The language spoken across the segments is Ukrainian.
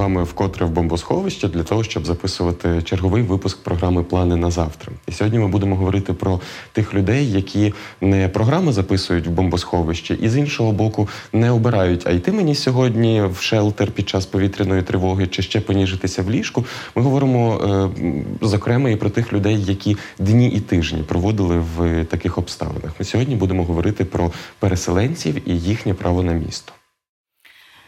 Вами вкотре в бомбосховищі для того, щоб записувати черговий випуск програми Плани на завтра. І сьогодні ми будемо говорити про тих людей, які не програми записують в бомбосховищі, і з іншого боку не обирають, а йти мені сьогодні в шелтер під час повітряної тривоги чи ще поніжитися в ліжку. Ми говоримо е, зокрема і про тих людей, які дні і тижні проводили в таких обставинах. Ми сьогодні будемо говорити про переселенців і їхнє право на місто.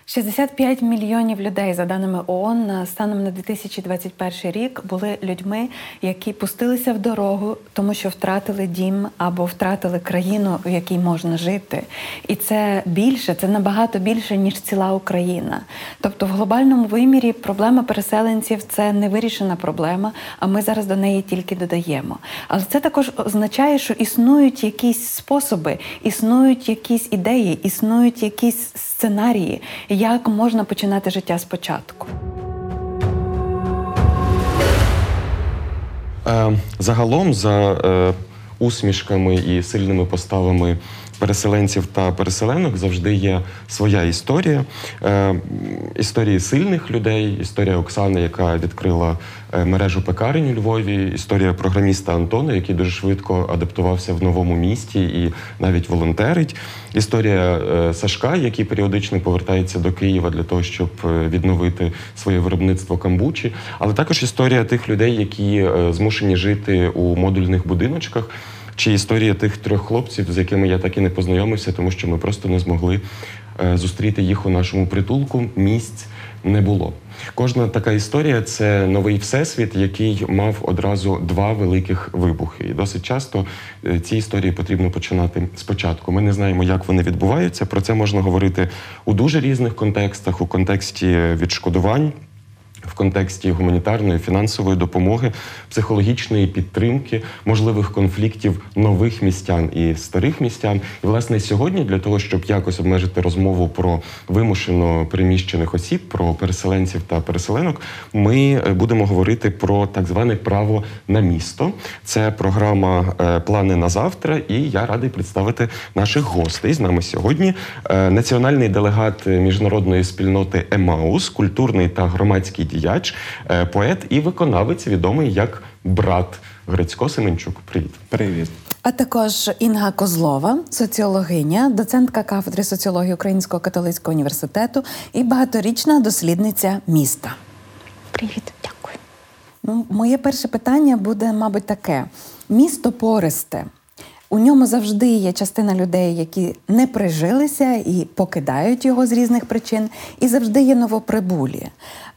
65 мільйонів людей, за даними ООН, станом на 2021 рік були людьми, які пустилися в дорогу, тому що втратили дім або втратили країну, в якій можна жити. І це більше, це набагато більше ніж ціла Україна. Тобто, в глобальному вимірі проблема переселенців це невирішена проблема, а ми зараз до неї тільки додаємо. Але це також означає, що існують якісь способи, існують якісь ідеї, існують якісь сценарії, як можна починати життя спочатку. Е, Загалом, за е, усмішками і сильними поставами переселенців та переселенок завжди є своя історія. Е, Історії сильних людей, історія Оксани, яка відкрила е, мережу пекарень у Львові, історія програміста Антона, який дуже швидко адаптувався в новому місті і навіть волонтерить. Історія е, Сашка, який періодично повертається до Києва для того, щоб відновити своє виробництво камбучі, але також історія тих людей, які змушені жити у модульних будиночках. Чи історія тих трьох хлопців, з якими я так і не познайомився, тому що ми просто не змогли е, зустріти їх у нашому притулку. Місць не було. Кожна така історія це новий всесвіт, який мав одразу два великих вибухи. І досить часто е, ці історії потрібно починати спочатку. Ми не знаємо, як вони відбуваються. Про це можна говорити у дуже різних контекстах, у контексті відшкодувань в контексті гуманітарної фінансової допомоги, психологічної підтримки, можливих конфліктів нових містян і старих містян. І власне сьогодні, для того, щоб якось обмежити розмову про вимушено переміщених осіб, про переселенців та переселенок, ми е, будемо говорити про так зване право на місто. Це програма е, Плани на завтра. І я радий представити наших гостей. З нами сьогодні е, національний делегат міжнародної спільноти Емаус, культурний та громадський діяч, е, поет і виконавець, відомий як брат Грицько Семенчук. Привіт. Привіт. А також Інга Козлова, соціологиня, доцентка кафедри соціології Українського католицького університету і багаторічна дослідниця міста. Привіт, дякую. Ну, моє перше питання буде, мабуть, таке: місто пористе. У ньому завжди є частина людей, які не прижилися і покидають його з різних причин, і завжди є новоприбулі.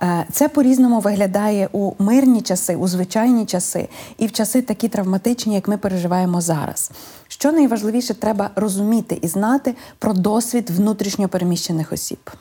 Е, Це по-різному виглядає у мирні часи, у звичайні часи, і в часи такі травматичні, як ми переживаємо зараз. Що найважливіше треба розуміти і знати про досвід внутрішньо переміщених осіб.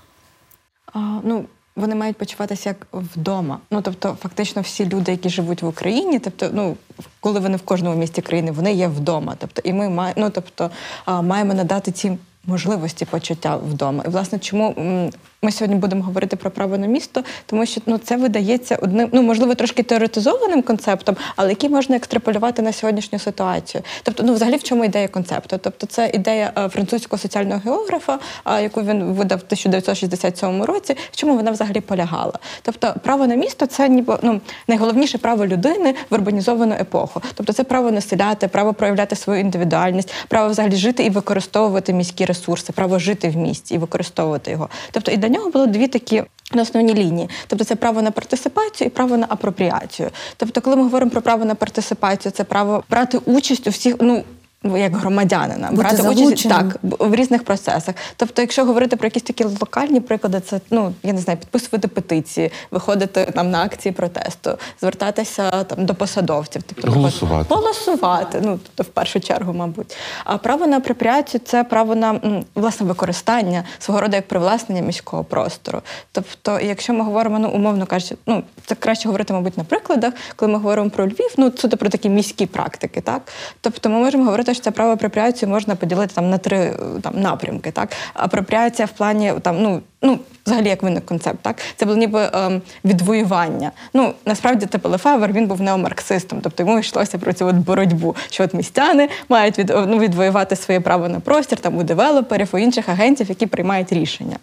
Ну, вони мають почуватися як вдома. Ну тобто, фактично, всі люди, які живуть в Україні, тобто, ну коли вони в кожному місті країни, вони є вдома. Тобто, і ми маємо, ну тобто, маємо надати ці можливості почуття вдома. І власне, чому ми сьогодні будемо говорити про право на місто, тому що ну це видається одним, ну можливо, трошки теоретизованим концептом, але який можна екстраполювати на сьогоднішню ситуацію. Тобто, ну взагалі в чому ідея концепту? Тобто, це ідея е, французького соціального географа, яку він видав в 1967 році. В чому вона взагалі полягала? Тобто, право на місто це ніби ну найголовніше право людини в урбанізовану епоху. Тобто, це право населяти, право проявляти свою індивідуальність, право взагалі жити і використовувати міські ресурси, право жити в місті і використовувати його. Тобто, і нього було дві такі. На основні лінії, тобто це право на партисипацію і право на апропріацію. Тобто, коли ми говоримо про право на партисипацію, це право брати участь у всіх, ну як громадянина, Бути брати участь так в різних процесах. Тобто, якщо говорити про якісь такі локальні приклади, це ну я не знаю, підписувати петиції, виходити там на акції протесту, звертатися там до посадовців, тобто Голосувати. голосувати. Ну тобто, в першу чергу, мабуть. А право на апропріацію це право на м, власне використання свого роду як привласнення міського простору. Тобто, якщо ми говоримо, ну умовно кажучи, ну це краще говорити, мабуть, на прикладах, коли ми говоримо про Львів, ну суто про такі міські практики, так тобто ми можемо говорити, що це право апропріацію можна поділити там на три е, там напрямки. Так, апропріація в плані там, ну ну. Взагалі, як виник концепт, так це було ніби ем, відвоювання. Ну насправді типу Лефевер він був неомарксистом, тобто йому йшлося про цю от боротьбу, що от містяни мають від, ну, відвоювати своє право на простір там у девелоперів, у інших агентів, які приймають рішення.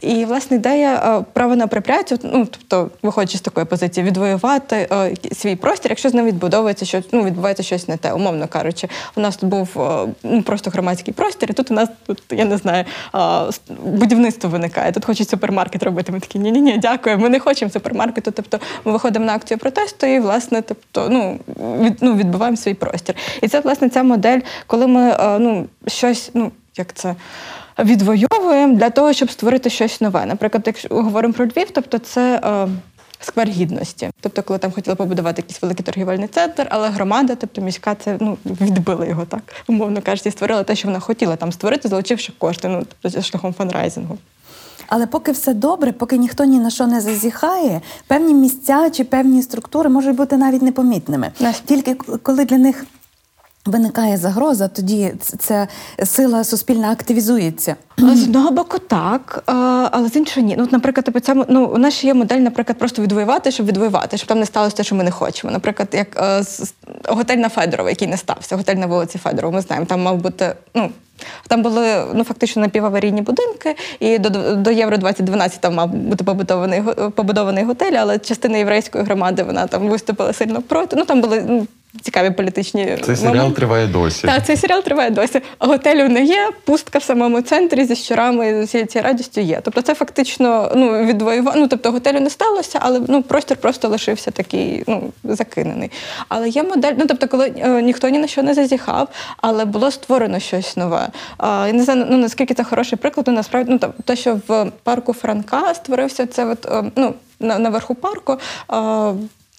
І власне ідея е, права на апропріацію, ну тобто, виходячи з такої позиції, відвоювати е, свій простір, якщо з ним відбудовується щось, ну відбувається щось не те, умовно кажучи, у нас тут був е, ну, просто громадський простір, і тут у нас тут я не знаю, е, будівництво виникає. Тут хочуть супермаркет робити. Ми такі ні, ні, ні, дякую. Ми не хочемо супермаркету. Тобто ми виходимо на акцію протесту і власне, тобто, ну від ну відбуваємо свій простір. І це власне ця модель, коли ми е, ну щось, ну як це. Відвоюємо для того, щоб створити щось нове. Наприклад, якщо говоримо про Львів, тобто це е, сквер гідності. Тобто, коли там хотіли побудувати якийсь великий торгівельний центр, але громада, тобто міська, це ну відбила його так, умовно кажучи, створила те, що вона хотіла там створити, залучивши кошти, ну тобто шляхом фанрайзингу. Але поки все добре, поки ніхто ні на що не зазіхає, певні місця чи певні структури можуть бути навіть непомітними. Тільки коли для них виникає загроза, тоді ця сила суспільна активізується. З одного боку так, але з іншого ні. Ну, наприклад, типу, ця, м- ну, у нас ще є модель, наприклад, просто відвоювати, щоб відвоювати, щоб там не сталося те, що ми не хочемо. Наприклад, як е, готель на Федорова, який не стався, готель на вулиці Федорова, ми знаємо, там мав бути. ну, там були ну фактично напіваварійні будинки, і до, до Євро 2012 там мав бути побудований побудований готель, але частина єврейської громади вона там виступила сильно проти. Ну там були ну, цікаві політичні Цей серіал моменти. триває досі. Так, цей серіал триває досі. Готелю не є, пустка в самому центрі зі щурами і з усією цією радістю є. Тобто це фактично ну, відвоювання. Ну, тобто готелю не сталося, але ну, простір просто лишився такий ну, закинений. Але є модель, ну тобто, коли е, ніхто ні на що не зазіхав, але було створено щось нове. Я не знаю, ну, наскільки це хороший приклад, ну, насправді, ну, те, що в парку Франка створився це от, е, ну, на, наверху парку. е,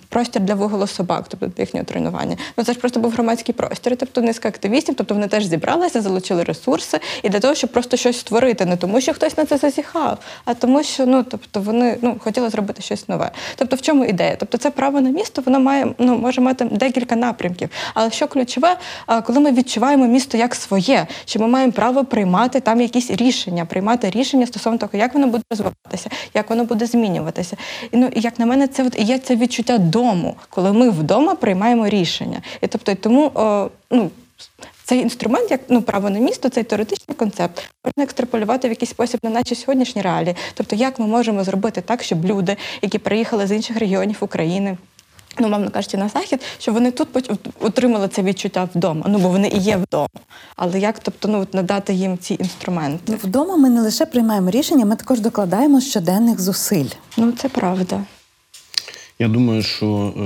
Простір для виголу собак, тобто їхнього тренування. Ну це ж просто був громадський простір. Тобто низка активістів, тобто вони теж зібралися, залучили ресурси і для того, щоб просто щось створити, не тому, що хтось на це зазіхав, а тому, що ну тобто вони ну хотіли зробити щось нове. Тобто, в чому ідея? Тобто, це право на місто, воно має ну може мати декілька напрямків. Але що ключове, коли ми відчуваємо місто як своє, що ми маємо право приймати там якісь рішення, приймати рішення стосовно того, як воно буде розвиватися, як воно буде змінюватися. І ну і як на мене, це от і є це відчуття дому, коли ми вдома приймаємо рішення. І тобто, тому о, ну. Цей інструмент, як ну право на місто, цей теоретичний концепт, можна екстраполювати в якийсь спосіб на наші сьогоднішні реалії. Тобто, як ми можемо зробити так, щоб люди, які приїхали з інших регіонів України, ну, мовно кажучи, на захід, щоб вони тут отримали це відчуття вдома. Ну бо вони і є вдома. Але як, тобто, ну надати їм ці інструменти? Ну, Вдома ми не лише приймаємо рішення, ми також докладаємо щоденних зусиль. Ну це правда. Я думаю, що е,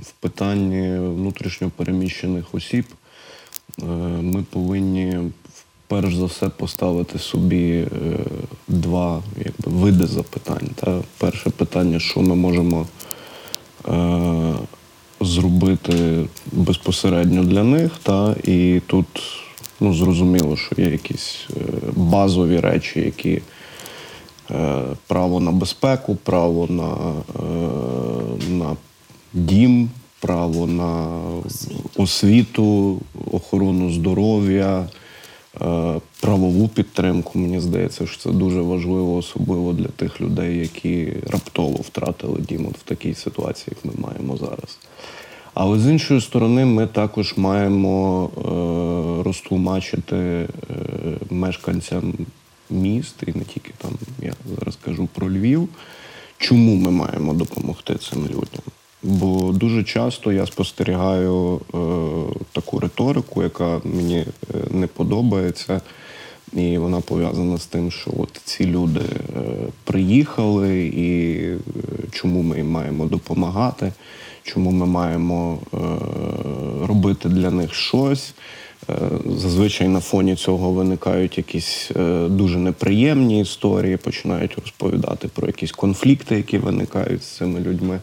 в питанні внутрішньо переміщених осіб е, ми повинні перш за все поставити собі е, два якби, види запитань. Та? Перше питання, що ми можемо зробити безпосередньо для них, та? і тут ну, зрозуміло, що є якісь базові речі, які право на безпеку, право на, е, на дім, право на освіту, охорону здоров'я, е, правову підтримку. Мені здається, що це дуже важливо, особливо для тих людей, які раптово втратили дім от в такій ситуації, як ми маємо зараз. Але з іншої сторони, ми також маємо е, розтлумачити е, мешканцям міст, і не тільки там, я зараз кажу про Львів, чому ми маємо допомогти цим людям. Бо дуже часто я спостерігаю е, таку риторику, яка мені е, не подобається. І вона пов'язана з тим, що от ці люди е, приїхали, і е, чому ми їм маємо допомагати, чому ми маємо е, робити для них щось. Е, Зазвичай на фоні цього виникають якісь е, дуже неприємні історії, починають розповідати про якісь конфлікти, які виникають з цими людьми.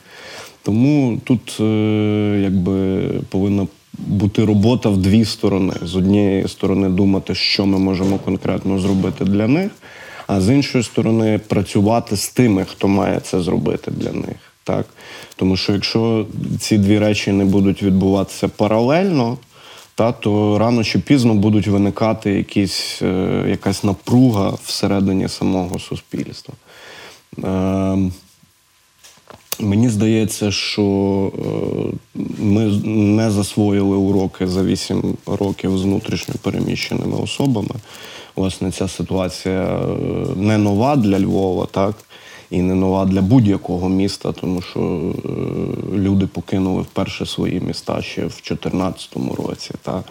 Тому тут е, якби повинна бути робота в дві сторони. З однієї сторони, думати, що ми можемо конкретно зробити для них, а з іншої сторони, працювати з тими, хто має це зробити для них. Так? Тому що якщо ці дві речі не будуть відбуватися паралельно, та, то рано чи пізно будуть виникати якісь, е, якась напруга всередині самого суспільства. Е, Мені здається, що е, ми не засвоїли уроки за 8 років з внутрішньо переміщеними особами. Власне, ця ситуація е, не нова для Львова, так? І не нова для будь-якого міста, тому що е, люди покинули вперше свої міста ще в 2014 році. Так?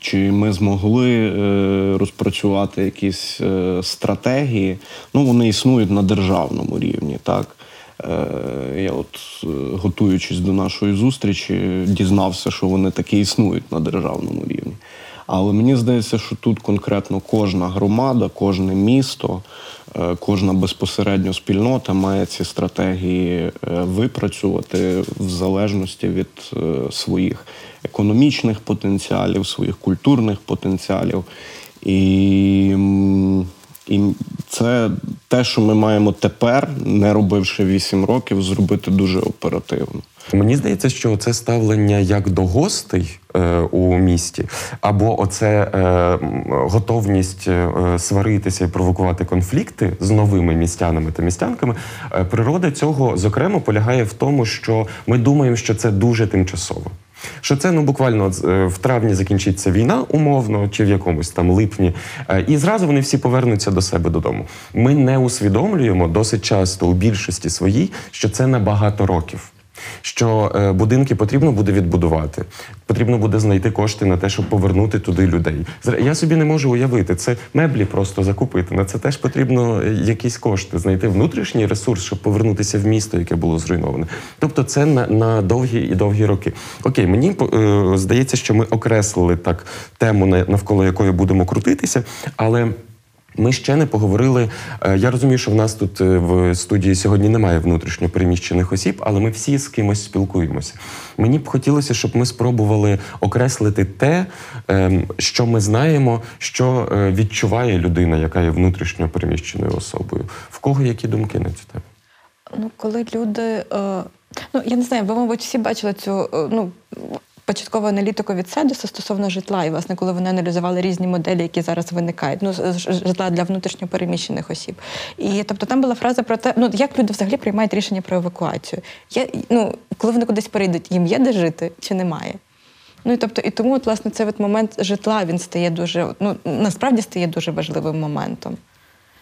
Чи ми змогли е, розпрацювати якісь е, стратегії? Ну, вони існують на державному рівні, так? Я от, готуючись до нашої зустрічі, дізнався, що вони такі існують на державному рівні. Але мені здається, що тут конкретно кожна громада, кожне місто, кожна безпосередньо спільнота має ці стратегії е, випрацювати в залежності від е, своїх економічних потенціалів, своїх культурних потенціалів. І і це те, що ми маємо тепер, не робивши 8 років, зробити дуже оперативно. Мені здається, що це ставлення як до гостей е, у місті, або оце е, готовність е, сваритися і провокувати конфлікти з новими містянами та містянками. Е, природа цього зокрема полягає в тому, що ми думаємо, що це дуже тимчасово. Що це ну буквально е, в травні закінчиться війна умовно, чи в якомусь там липні, е, і зразу вони всі повернуться до себе додому. Ми не усвідомлюємо досить часто у більшості своїй, що це на багато років. Що е, будинки потрібно буде відбудувати, потрібно буде знайти кошти на те, щоб повернути туди людей. Я собі не можу уявити, це меблі просто закупити. На це теж потрібно е, якісь кошти, знайти внутрішній ресурс, щоб повернутися в місто, яке було зруйноване. Тобто, це на, на довгі і довгі роки. Окей, мені е, здається, що ми окреслили так тему, на- навколо якої будемо крутитися, але. Ми ще не поговорили. е, Я розумію, що в нас тут е, в студії сьогодні немає внутрішньо переміщених осіб, але ми всі з кимось спілкуємося. Мені б хотілося, щоб ми спробували окреслити те, ем, що ми знаємо, що е, відчуває людина, яка є внутрішньо переміщеною особою. В кого які думки на цю тему? Ну, коли люди. Ну, я не знаю, ви, мабуть, всі бачили цю ну, початкову аналітику від Седоса стосовно житла, і, власне, коли вони аналізували різні моделі, які зараз виникають, ну, житла для внутрішньопереміщених осіб. І тобто там була фраза про те, ну як люди взагалі приймають рішення про евакуацію. Я, ну, коли вони кудись перейдуть, їм є де жити чи немає? Ну і тобто, і тому, от, власне, цей от момент житла він стає дуже, ну насправді стає дуже важливим моментом.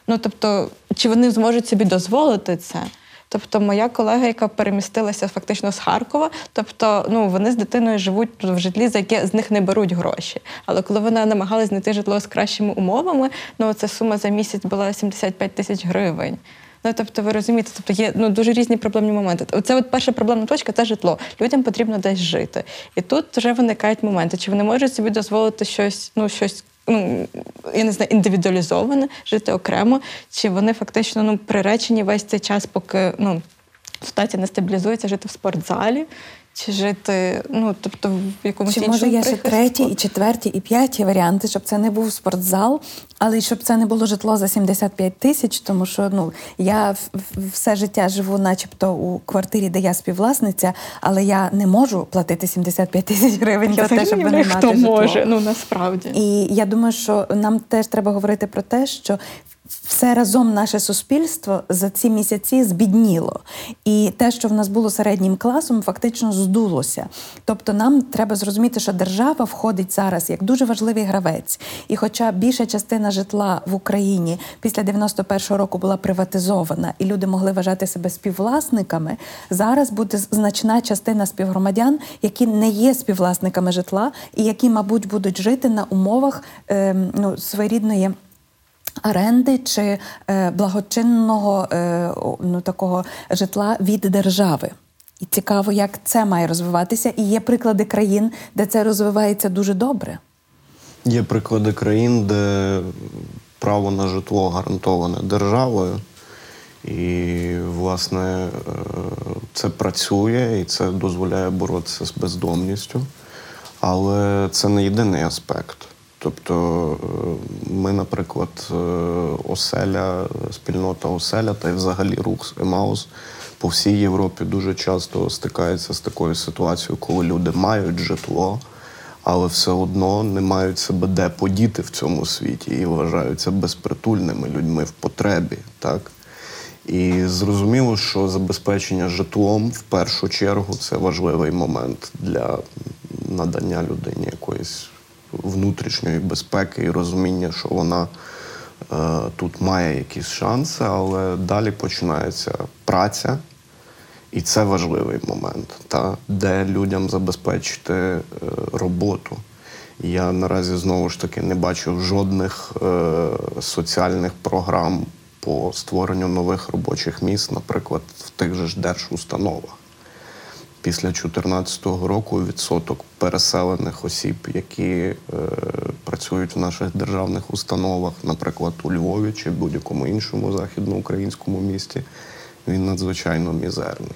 Ну тобто, чи вони зможуть собі дозволити це? Тобто, моя колега, яка перемістилася фактично з Харкова, тобто, ну вони з дитиною живуть в житлі, за яке з них не беруть гроші. Але коли вона намагалась знайти житло з кращими умовами, ну ця сума за місяць була 75 тисяч гривень. Ну, тобто, ви розумієте, тобто є ну дуже різні проблемні моменти. Оце от перша проблемна точка це житло. Людям потрібно десь жити. І тут вже виникають моменти, чи вони можуть собі дозволити щось, ну щось. Ну, я не знаю, індивідуалізоване, жити окремо, чи вони фактично ну, приречені весь цей час, поки ну, ситуація не стабілізується, жити в спортзалі, чи жити, ну, тобто, в якомусь Чи іншому може є ще треті, і четверті, і п'яті варіанти, щоб це не був спортзал, але й щоб це не було житло за 75 тисяч, тому що ну я в- в- все життя живу, начебто, у квартирі, де я співвласниця, але я не можу платити 75 тисяч гривень Я за те, щоб не не мати хто житло. може, ну насправді. І я думаю, що нам теж треба говорити про те, що все разом наше суспільство за ці місяці збідніло. І те, що в нас було середнім класом, фактично здулося. Тобто нам треба зрозуміти, що держава входить зараз як дуже важливий гравець. І хоча більша частина житла в Україні після 91-го року була приватизована, і люди могли вважати себе співвласниками, зараз буде значна частина співгромадян, які не є співвласниками житла, і які, мабуть, будуть жити на умовах ем, ну, своєрідної. Оренди чи е, благочинного е, ну, такого житла від держави. І цікаво, як це має розвиватися. І є приклади країн, де це розвивається дуже добре. Є приклади країн, де право на житло гарантоване державою. І, власне, е, це працює і це дозволяє боротися з бездомністю. Але це не єдиний аспект. Тобто, е, ми, наприклад, е, оселя, спільнота оселя та й взагалі рух Емаус по всій Європі дуже часто стикається з такою ситуацією, коли люди мають житло, але все одно не мають себе де подіти в цьому світі і вважаються безпритульними людьми в потребі. Так? І зрозуміло, що забезпечення житлом в першу чергу це важливий момент для надання людині якоїсь внутрішньої безпеки і розуміння, що вона е, тут має якісь шанси, але далі починається праця. І це важливий момент, та, де людям забезпечити е, роботу. Я наразі знову ж таки не бачу жодних е, соціальних програм по створенню нових робочих місць, наприклад, в тих же ж держустановах. Після 2014 року відсоток переселених осіб, які е, працюють в наших державних установах, наприклад, у Львові чи будь-якому іншому західноукраїнському місті, він надзвичайно мізерний.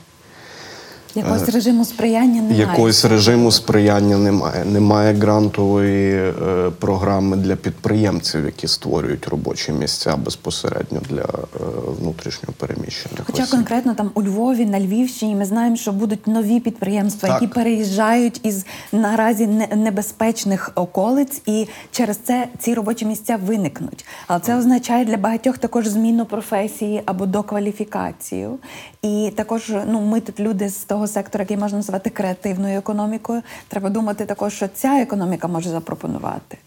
Якогось режиму сприяння немає. Якогось режиму сприяння немає. Немає грантової е, програми для підприємців, які створюють робочі місця безпосередньо для е, внутрішньо переміщених Хоча осіб. конкретно там у Львові, на Львівщині, ми знаємо, що будуть нові підприємства, Так. які переїжджають із наразі небезпечних околиць, і через це ці робочі місця виникнуть. Але це означає для багатьох також зміну професії або докваліфікацію. І також ну ми тут люди з того сектора, який можна назвати креативною економікою. Треба думати також, що ця економіка може запропонувати.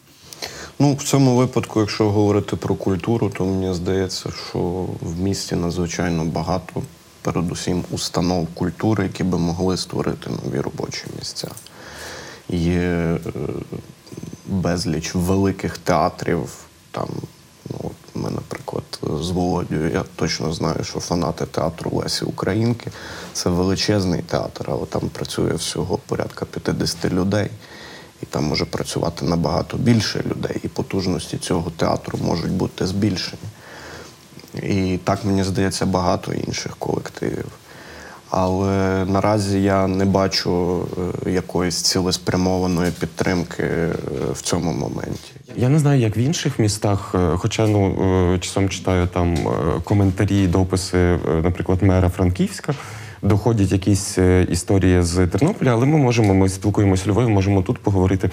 Ну, в цьому випадку, якщо говорити про культуру, то мені здається, що в місті надзвичайно багато, передусім, установ культури, які би могли створити нові робочі місця. Є е, безліч великих театрів. Там, ну, от ми, наприклад, з Володією, я точно знаю, що фанати театру Лесі Українки це величезний театр, але там працює всього порядка 50 людей. І там може працювати набагато більше людей, і потужності цього театру можуть бути збільшені. І так, мені здається, багато інших колективів. Але наразі я не бачу е, якоїсь цілеспрямованої підтримки е, в цьому моменті. Я не знаю, як в інших містах, е, хоча ну часом читаю там коментарі, дописи, наприклад, мера Франківська. Доходять якісь е, історії з Тернополя, але ми можемо, ми спілкуємося з Львовом, можемо тут поговорити.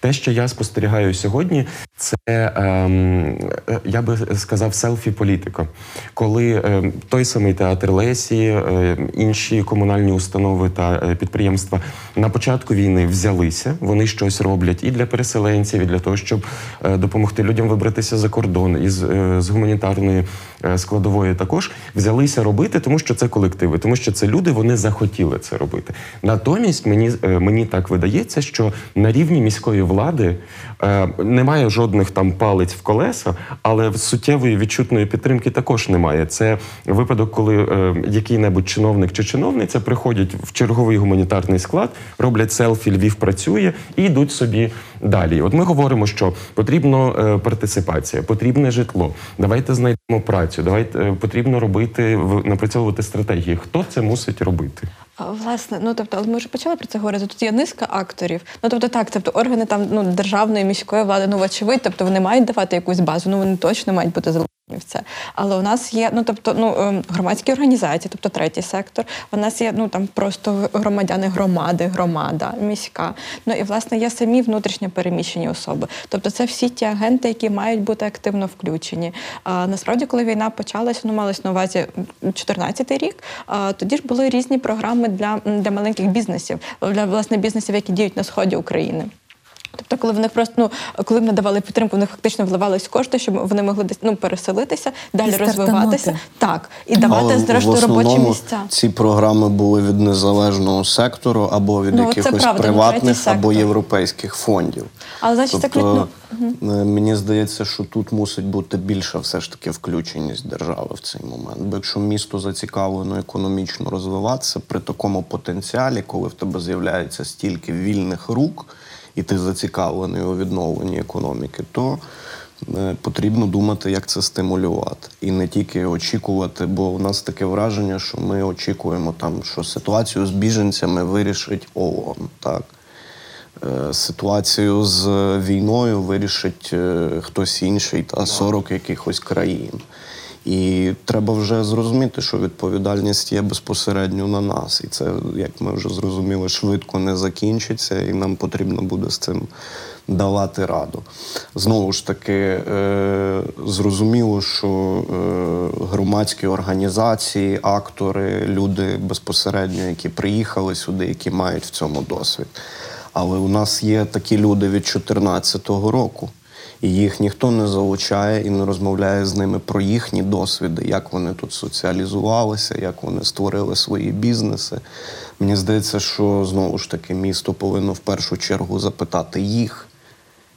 Те, що я спостерігаю сьогодні, це ем, е, я би сказав селфі-політика. Коли е, той самий театр Лесі, е, інші комунальні установи та е, підприємства на початку війни взялися, вони щось роблять і для переселенців, і для того, щоб е, допомогти людям вибратися за кордон із е, з гуманітарної е, складової також взялися робити, тому що це колективи, тому що це люди, вони захотіли це робити. Натомість мені, е, мені так видається, що на рівні міської влади е, немає жодних там палець в колеса, але суттєвої відчутної підтримки також немає. Це випадок, коли е, який-небудь чиновник чи чиновниця приходять в черговий гуманітарний склад, роблять селфі, Львів працює і йдуть собі далі. От ми говоримо, що потрібно е, партиципація, потрібне житло. Давайте знайдемо працю. Давайте е, потрібно робити напрацьовувати стратегії. Хто це мусить робити? Власне, ну тобто, ми вже почали про це говорити. Тут є низка акторів. Ну тобто, так, тобто органи там ну державної міської влади, ну вочевидь, тобто вони мають давати якусь базу, ну вони точно мають бути залучені в це. Але у нас є ну тобто, ну ем, громадські організації, тобто третій сектор. У нас є ну там просто громадяни громади, громада, міська. Ну і власне є самі внутрішньо переміщені особи. Тобто, це всі ті агенти, які мають бути активно включені. А насправді, коли війна почалась, ну малась на увазі 14 рік. А тоді ж були різні програми для, для маленьких бізнесів, для власне бізнесів, які діють на сході України. Тобто, коли в них просто ну коли вони давали підтримку, в них фактично вливались кошти, щоб вони могли десь ну переселитися, далі І розвиватися. Так і давати Але зрештою в робочі місця. Ці програми були від незалежного сектору або від Ну, якихось правда, ну, приватних або європейських фондів. Але значить, тобто, ключ- е, мені здається, що тут мусить бути більша все ж таки включеність держави в цей момент. Бо якщо місто зацікавлено економічно розвиватися при такому потенціалі, коли в тебе з'являється стільки вільних рук. І ти зацікавлений у відновленні економіки, то е, потрібно думати, як це стимулювати. І не тільки очікувати, бо у нас таке враження, що ми очікуємо там, що ситуацію з біженцями вирішить ООН. Так? Е, Ситуацію з війною вирішить е, хтось інший та 40 якихось країн. І треба вже зрозуміти, що відповідальність є безпосередньо на нас. І це, як ми вже зрозуміли, швидко не закінчиться, і нам потрібно буде з цим давати раду. Знову ж таки, е, зрозуміло, що е, громадські організації, актори, люди безпосередньо, які приїхали сюди, які мають в цьому досвід. Але у нас є такі люди від 2014 року, їх ніхто не залучає і не розмовляє з ними про їхні досвіди, як вони тут соціалізувалися, як вони створили свої бізнеси. Мені здається, що знову ж таки місто повинно в першу чергу запитати їх,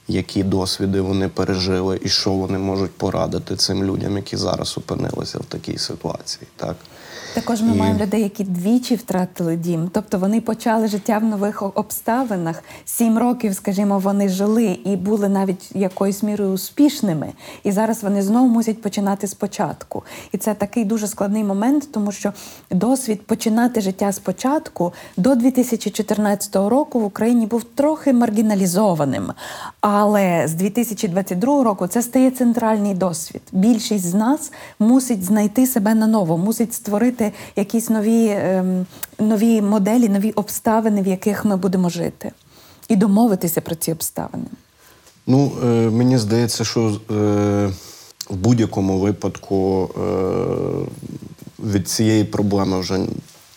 які досвіди вони пережили і що вони можуть порадити цим людям, які зараз опинилися в такій ситуації. Так? Також ми І- маємо людей, які двічі втратили дім. Тобто вони почали життя в нових обставинах. Сім років, скажімо, вони жили і були навіть якоюсь мірою успішними. І зараз вони знову мусять починати спочатку. І це такий дуже складний момент, тому що досвід починати життя спочатку до 2014 року в Україні був трохи маргіналізованим. Але з 2022 року це стає центральний досвід. Більшість з нас мусить знайти себе наново, мусить створити якісь нові, ем, нові моделі, нові обставини, в яких ми будемо жити, і домовитися про ці обставини. Ну, е, мені здається, що е, в будь-якому випадку е, від цієї проблеми вже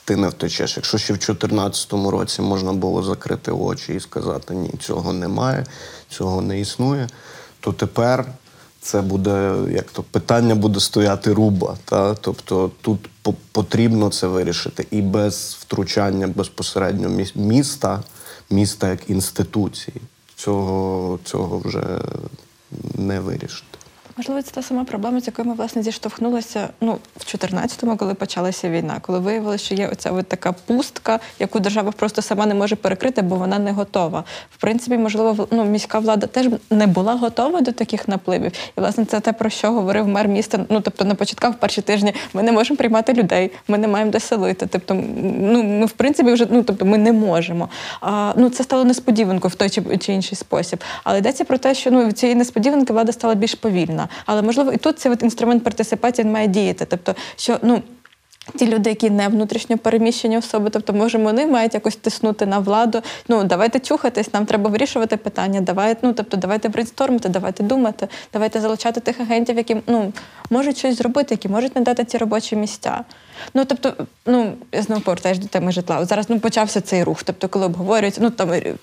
ти не втечеш. Якщо ще в 2014 році можна було закрити очі і сказати, ні, цього немає, цього не існує, то тепер це буде як то питання буде стояти руба. Та? Тобто тут потрібно це вирішити і без втручання безпосередньо міс- міста, міста як інституції. Цього, цього вже не вирішити. Можливо, це та сама проблема, з якою ми власне зіштовхнулися ну, в 14-му, коли почалася війна, коли виявилося, що є оця от така пустка, яку держава просто сама не може перекрити, бо вона не готова. В принципі, можливо, ну, міська влада теж не була готова до таких напливів. І власне це те, про що говорив мер міста. Ну тобто на початках в перші тижні ми не можемо приймати людей, ми не маємо де селити. Тобто, ну ми в принципі вже ну тобто ми не можемо. А, ну це стало несподіванкою в той чи, чи інший спосіб. Але йдеться про те, що ну цієї несподіванки влада стала більш повільна. Але можливо, і тут цей інструмент партисипації має діяти. Тобто, що ну. Ті люди, які не внутрішньо переміщені особи, тобто, може, вони мають якось тиснути на владу. Ну давайте чухатись, нам треба вирішувати питання. Давайте, ну тобто, давайте брейнстормити, давайте думати, давайте залучати тих агентів, які ну можуть щось зробити, які можуть надати ці робочі місця. Ну тобто, ну я знову повертаюсь до теми житла. Зараз ну почався цей рух. Тобто, коли обговорюється, ну там е,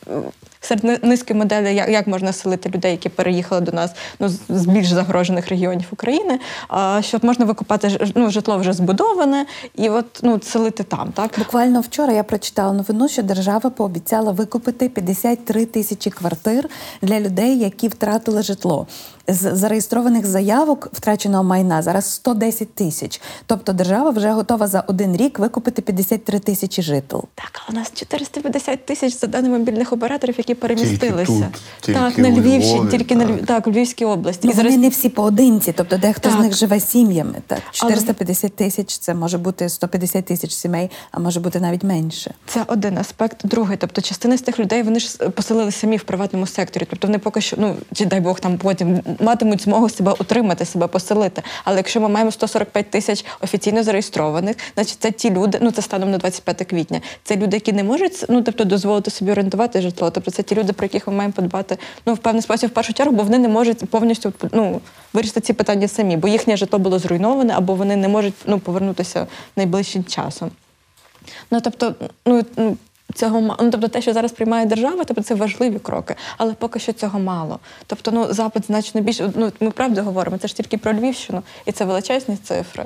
серед низки моделей, як, як можна селити людей, які переїхали до нас ну з- більш загрожених регіонів України, а що можна викупати ну, житло вже збудоване і от ну селити там, так Буквально вчора я прочитала новину, що держава пообіцяла викупити 53 тисячі квартир для людей, які втратили житло. З зареєстрованих заявок втраченого майна зараз 110 тисяч. Тобто держава вже готова за один рік викупити 53 тисячі житл. Так, а у нас 450 тисяч за даними мобільних операторів, які перемістилися. тут, так, тільки на Львівщині, Львові, тільки на. Львів, так, у Львівській області. Ну, І вони не всі поодинці, тобто дехто з них живе сім'ями. Так, Але- 450 тисяч це може бути 150 тисяч сімей, а може бути навіть менше. Це один аспект. Другий, тобто частина з тих людей вони ж поселили самі в приватному секторі. Тобто вони поки що, ну чи дай Бог там потім матимуть змогу себе утримати, себе поселити. Але якщо ми маємо 145 тисяч офіційно зареєстрованих, значить це ті люди, ну це станом на 25 квітня. Це люди, які не можуть ну тобто дозволити собі орендувати житло. Тобто це ті люди, про яких ми маємо подбати ну в певний спосіб в першу чергу, бо вони не можуть повністю ну вирішити ці питання самі, бо їхнє житло було зруйноване, або вони не можуть ну повернутися найближчим часом. Ну тобто, ну. Цього ну, тобто те, що зараз приймає держава, тобто це важливі кроки, але поки що цього мало. Тобто, ну запит значно більше. Ну ми правда говоримо, це ж тільки про Львівщину, і це величезні цифри.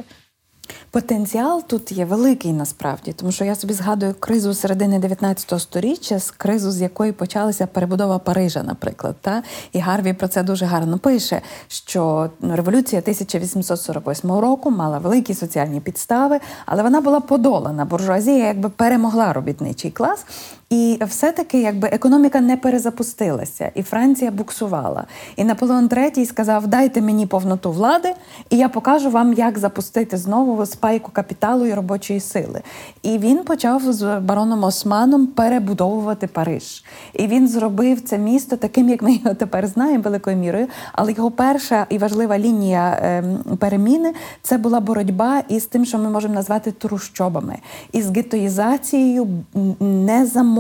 Потенціал тут є великий насправді, тому що я собі згадую кризу середини 19 століття, з кризу, з якої почалася перебудова Парижа, наприклад. Та? І Гарві про це дуже гарно пише, що ну, революція 1848 року мала великі соціальні підстави, але вона була подолана. Буржуазія якби перемогла робітничий клас. І все-таки якби економіка не перезапустилася, і Франція буксувала. І Наполеон III сказав: Дайте мені повноту влади, і я покажу вам, як запустити знову спайку капіталу і робочої сили. І він почав з бароном Османом перебудовувати Париж. І він зробив це місто таким, як ми його тепер знаємо, великою мірою. Але його перша і важлива лінія ем, переміни це була боротьба із тим, що ми можемо назвати трущобами, із гетоїзацією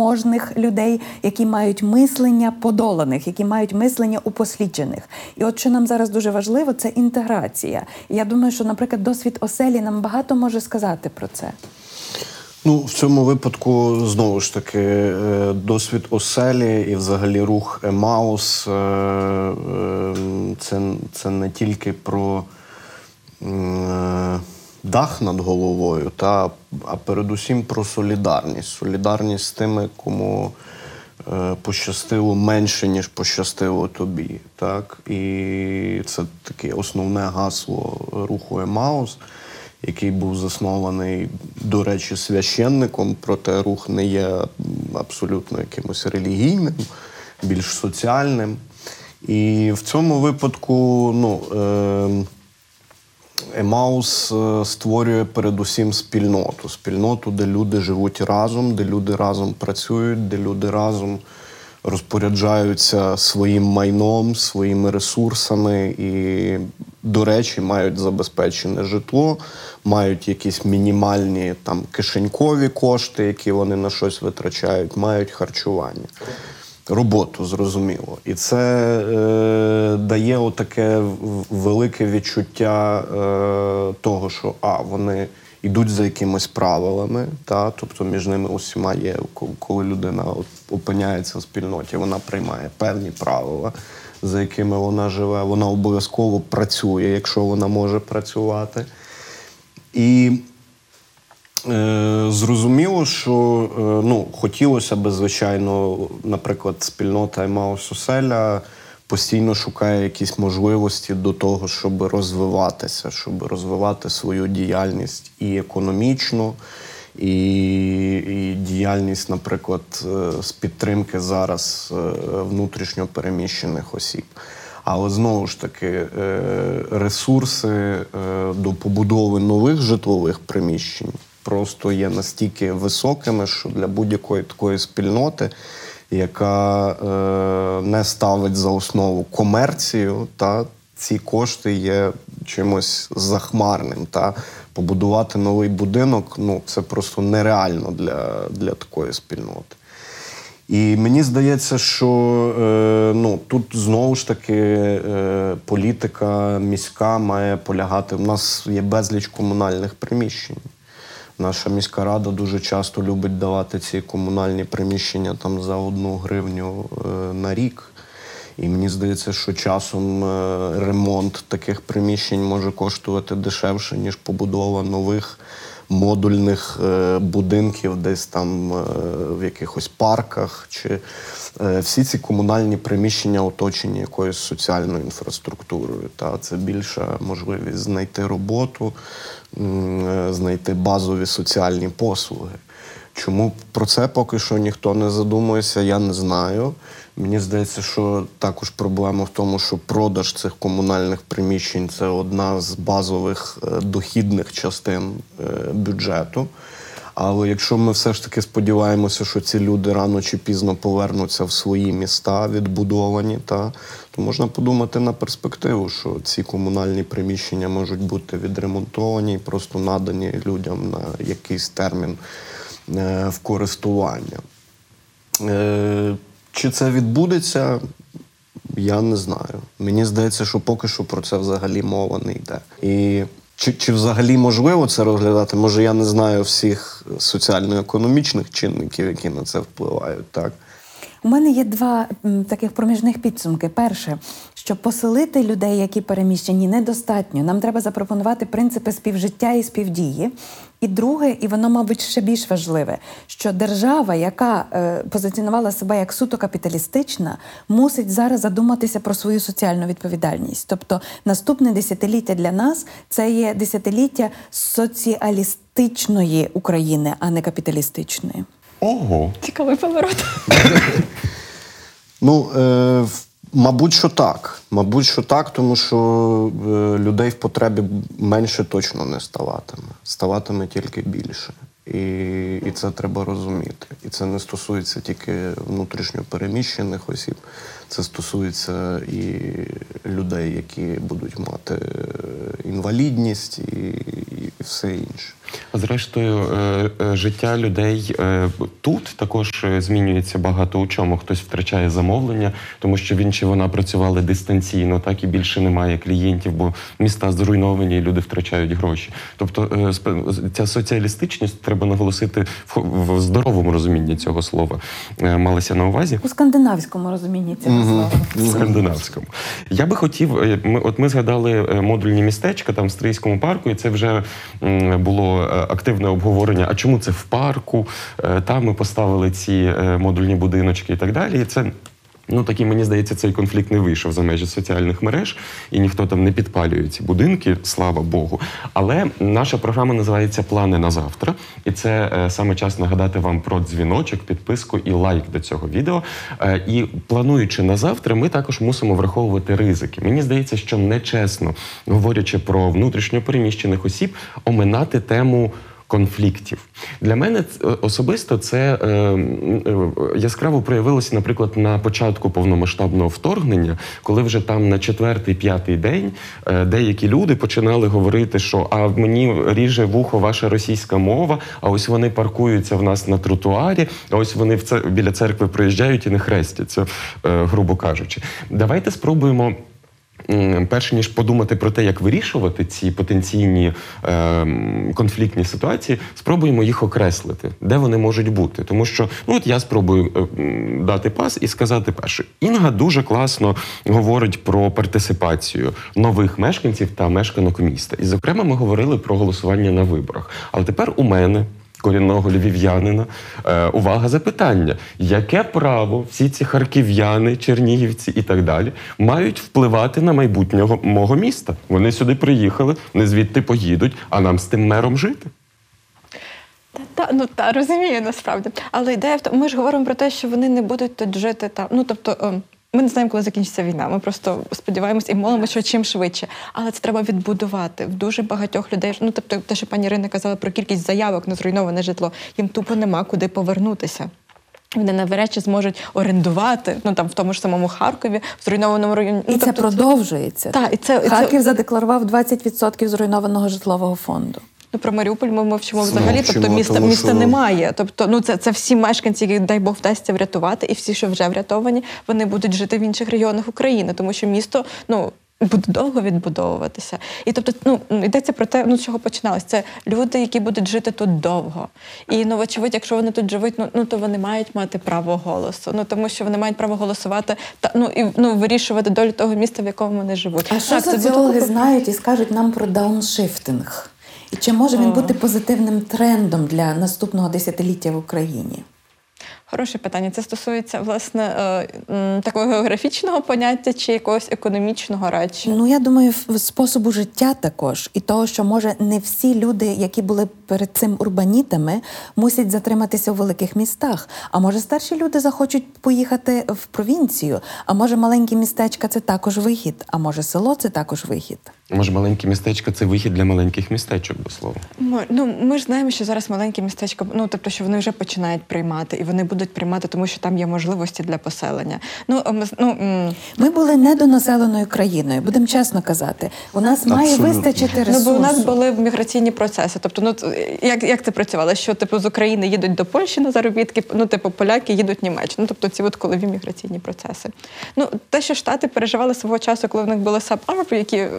незаможних людей, які мають мислення подоланих, які мають мислення упосліджених. І от що нам зараз дуже важливо, це інтеграція. І я думаю, що, наприклад, досвід оселі нам багато може сказати про це. Ну, в цьому випадку знову ж таки е, досвід оселі і взагалі рух Емаус е, е, це, це не тільки про дах над головою, та, а передусім про солідарність. Солідарність з тими, кому пощастило менше, ніж пощастило тобі. Так? І це таке основне гасло руху Емаус який був заснований, до речі, священником, проте рух не є абсолютно якимось релігійним, більш соціальним. І в цьому випадку ну, ем, Емаус е, створює передусім спільноту. Спільноту, де люди живуть разом, де люди разом працюють, де люди разом розпоряджаються своїм майном, своїми ресурсами і, до речі, мають забезпечене житло, мають якісь мінімальні там кишенькові кошти, які вони на щось витрачають, мають харчування. Роботу зрозуміло, і це е, дає отаке велике відчуття е, того, що а вони йдуть за якимись правилами, та тобто між ними усіма є, коли людина опиняється в спільноті, вона приймає певні правила, за якими вона живе. Вона обов'язково працює, якщо вона може працювати. І зрозуміло, що е, ну, хотілося б, звичайно, наприклад, спільнота Емаус Оселя постійно шукає якісь можливості до того, щоб розвиватися, щоб розвивати свою діяльність і економічну, і, і діяльність, наприклад, е, з підтримки зараз е, внутрішньо переміщених осіб. Але знову ж таки, е, ресурси до побудови нових житлових приміщень просто є настільки високими, що для будь-якої такої спільноти яка е, не ставить за основу комерцію, та ці кошти є чимось захмарним. Та побудувати новий будинок ну це просто нереально для, для такої спільноти. І мені здається, що е, ну тут знову ж таки е, політика міська має полягати. У нас є безліч комунальних приміщень. Наша міська рада дуже часто любить давати ці комунальні приміщення там за одну гривню е, на рік. І мені здається, що часом е, ремонт таких приміщень може коштувати дешевше, ніж побудова нових модульних е, будинків, десь там в якихось парках. Чи всі ці комунальні приміщення оточені якоюсь соціальною інфраструктурою. Та це більша можливість знайти роботу, знайти базові соціальні послуги. Чому про це поки що ніхто не задумується, я не знаю. Мені здається, що також проблема в тому, що продаж цих комунальних приміщень це одна з базових е, дохідних частин е, бюджету. Але якщо ми все ж таки сподіваємося, що ці люди рано чи пізно повернуться в свої міста, відбудовані, та то можна подумати на перспективу, що ці комунальні приміщення можуть бути відремонтовані, і просто надані людям на якийсь термін е, в користування. Е, чи це відбудеться? Я не знаю. Мені здається, що поки що про це взагалі мова не йде. І чи чи взагалі можливо це розглядати? Може, я не знаю всіх соціально-економічних чинників, які на це впливають, так? У мене є два таких проміжних підсумки. Перше, що поселити людей, які переміщені, недостатньо. Нам треба запропонувати принципи співжиття і співдії. І друге, і воно, мабуть, ще більш важливе, що держава, яка е, позиціонувала себе як суто капіталістична, мусить зараз задуматися про свою соціальну відповідальність. Тобто наступне десятиліття для нас це є десятиліття соціалістичної України, а не капіталістичної. Ого, Цікавий поворот. Ну, е, мабуть, що так. Мабуть, що так, тому що е, людей в потребі менше точно не ставатиме. Ставатиме тільки більше. І, і це треба розуміти. І це не стосується тільки внутрішньо переміщених осіб, це стосується і людей, які будуть мати е, інвалідність і, і все інше. А Зрештою, е, е, життя людей тут також змінюється багато у чому. Хтось втрачає замовлення, тому що він чи вона працювали дистанційно, так і більше немає клієнтів, бо міста зруйновані, і люди втрачають гроші. Тобто, ця соціалістичність треба наголосити в, здоровому розумінні цього слова. Малася на увазі. У скандинавському розумінні цього слова. Скандинавському. Я би хотів, е, ми, от ми згадали е, модульні містечка там в Стрийському парку, і це вже було е, активне обговорення. А чому це в парку? Там ми поставили ці модульні будиночки і так далі. І це. Ну, такі, мені здається, цей конфлікт не вийшов за межі соціальних мереж, і ніхто там не підпалює ці будинки, слава Богу. Але наша програма називається Плани на завтра. І це е, саме час нагадати вам про дзвіночок, підписку і лайк до цього відео. Е, і плануючи на завтра, ми також мусимо враховувати ризики. Мені здається, що нечесно, говорячи про внутрішньо переміщених осіб, оминати тему. Конфліктів для мене особисто це е, е, яскраво проявилося, наприклад, на початку повномасштабного вторгнення, коли вже там на четвертий-п'ятий день е, деякі люди починали говорити, що а мені ріже вухо ваша російська мова, а ось вони паркуються в нас на тротуарі, а ось вони в це біля церкви приїжджають і не хрестяться, е, грубо кажучи. Давайте спробуємо. Перш ніж подумати про те, як вирішувати ці потенційні е, конфліктні ситуації, спробуємо їх окреслити, де вони можуть бути. Тому що ну от я спробую е, дати пас і сказати перше. Інга дуже класно говорить про партисипацію нових мешканців та мешканок міста. І, зокрема, ми говорили про голосування на виборах. Але тепер у мене корінного львів'янина. Е, увага, запитання: яке право всі ці харків'яни, чернігівці і так далі мають впливати на майбутнього мого міста? Вони сюди приїхали, не звідти поїдуть, а нам з тим мером жити. Та, та, ну та розумію насправді. Але ідея в тому, ми ж говоримо про те, що вони не будуть тут жити там. Ну тобто. Ми не знаємо, коли закінчиться війна. Ми просто сподіваємось і молимося, що чим швидше. Але це треба відбудувати. В дуже багатьох людей. Ну тобто, те, що пані Ірина казала про кількість заявок на зруйноване житло, їм тупо нема куди повернутися. Вони навряд чи зможуть орендувати, ну там в тому ж самому Харкові, в зруйнованому районі. І ну, це тобто продовжується. Так, і це- і це- задекларував 20% зруйнованого житлового фонду. Ну про Маріуполь ми мовчимо Ну, взагалі. мовчимо, тобто міста тому міста що- немає. Тобто, ну це, це всі мешканці, яких дай Бог вдасться врятувати, і всі, що вже врятовані, вони будуть жити в інших регіонах України, тому що місто ну. Буде довго відбудовуватися. І тобто, ну йдеться про те, ну з чого починалось. Це люди, які будуть жити тут довго. І ну, вочевидь, якщо вони тут живуть, ну, ну то вони мають мати право голосу. Ну тому що вони мають право голосувати та ну і ну вирішувати долю того міста, в якому вони живуть. А що Так, тобто соціологи тут- знають і скажуть нам про дауншифтинг? Чи може він бути позитивним трендом для наступного десятиліття в Україні? Хороше питання. Це стосується власне е, такого географічного поняття чи якогось економічного радше. Ну я думаю, в- способу життя також, і того, що може не всі люди, які були перед цим урбанітами, мусять затриматися у великих містах. А може старші люди захочуть поїхати в провінцію, а може маленькі містечка це також вихід, а може село це також вихід. Може, маленькі містечка це вихід для маленьких містечок, до слова. Ну ми ж знаємо, що зараз маленькі містечка, ну тобто, що вони вже починають приймати, і вони будуть приймати, тому що там є можливості для поселення. Ну ми з- ну м, Ми були недонаселеною країною, будемо чесно казати. У нас має Абсолютно. вистачити Ну, бо у нас були міграційні процеси. Тобто, ну як, як це працювало? Що типу з України їдуть до Польщі на заробітки, ну типу поляки їдуть в Німеччину. Ну, тобто ці от колові міграційні процеси. Ну те, що штати переживали свого часу, коли в них були саб-арб, які е,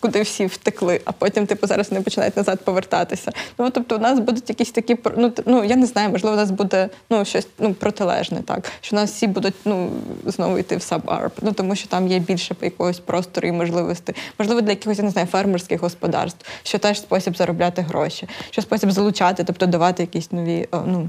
куди всі втекли, а потім, типу, зараз вони починають назад повертатися. Ну тобто, у нас будуть якісь такі ну, ну я не знаю, можливо, у нас буде ну щось ну, протилежне, так що нас всі будуть ну знову йти в сабарб, ну тому що там є більше якогось простору і можливостей. Можливо, для якихось я не знаю фермерських господарств, що теж спосіб заробляти гроші, що спосіб залучати, тобто давати якісь нові ну.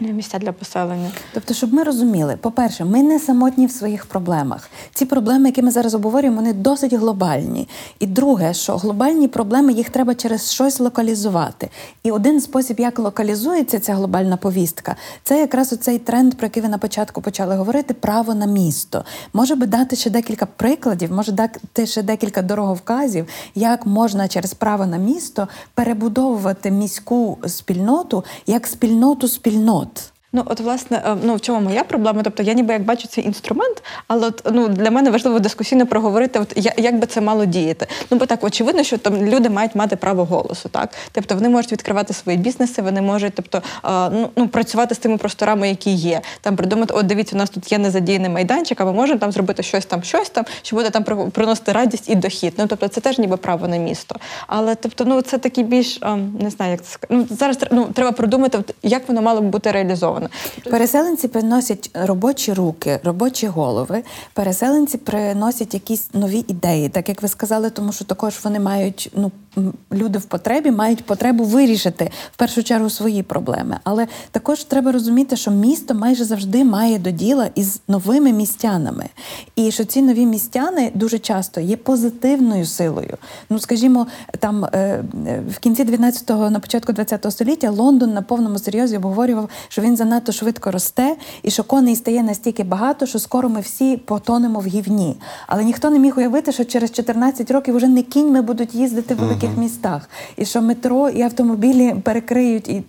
Місця для поселення. Тобто, щоб ми розуміли, по-перше, ми не самотні в своїх проблемах. Ці проблеми, які ми зараз обговорюємо, вони досить глобальні. І друге, що глобальні проблеми їх треба через щось локалізувати. І один спосіб, як локалізується ця глобальна повістка, це якраз оцей тренд, про який ви на початку почали говорити: право на місто. Може би дати ще декілька прикладів, може дати ще декілька дороговказів, як можна через право на місто перебудовувати міську спільноту як спільноту спільнот. honte. Ну, от, власне, е, ну в чому моя проблема? Тобто я ніби як бачу цей інструмент, але от, ну, для мене важливо дискусійно проговорити, от, як би це мало діяти. Ну, бо так, очевидно, що там люди мають мати право голосу, так? Тобто вони можуть відкривати свої бізнеси, вони можуть тобто, е, ну, ну, працювати з тими просторами, які є. Там придумати, от дивіться, у нас тут є незадіяний майданчик, а ми можемо там зробити щось там, щось там, що буде там при- приносити радість і дохід. Ну, тобто, це теж ніби право на місто. Але тобто, ну, це такий більш е, не знаю, як це сказати. Ну, зараз ну, треба продумати, як воно мало б бути реалізовано. Переселенці приносять робочі руки, робочі голови. Переселенці приносять якісь нові ідеї, так як ви сказали, тому що також вони мають ну люди в потребі мають потребу вирішити в першу чергу свої проблеми. Але також треба розуміти, що місто майже завжди має до діла із новими містянами, і що ці нові містяни дуже часто є позитивною силою. Ну, скажімо, там е, е, в кінці 19-го, на початку 20-го століття Лондон на повному серйозі обговорював, що він занадто швидко росте, і що коней стає настільки багато, що скоро ми всі потонемо в гівні. Але ніхто не міг уявити, що через 14 років вже не кіньми будуть їздити в великих містах, і що метро і автомобілі перекриють і.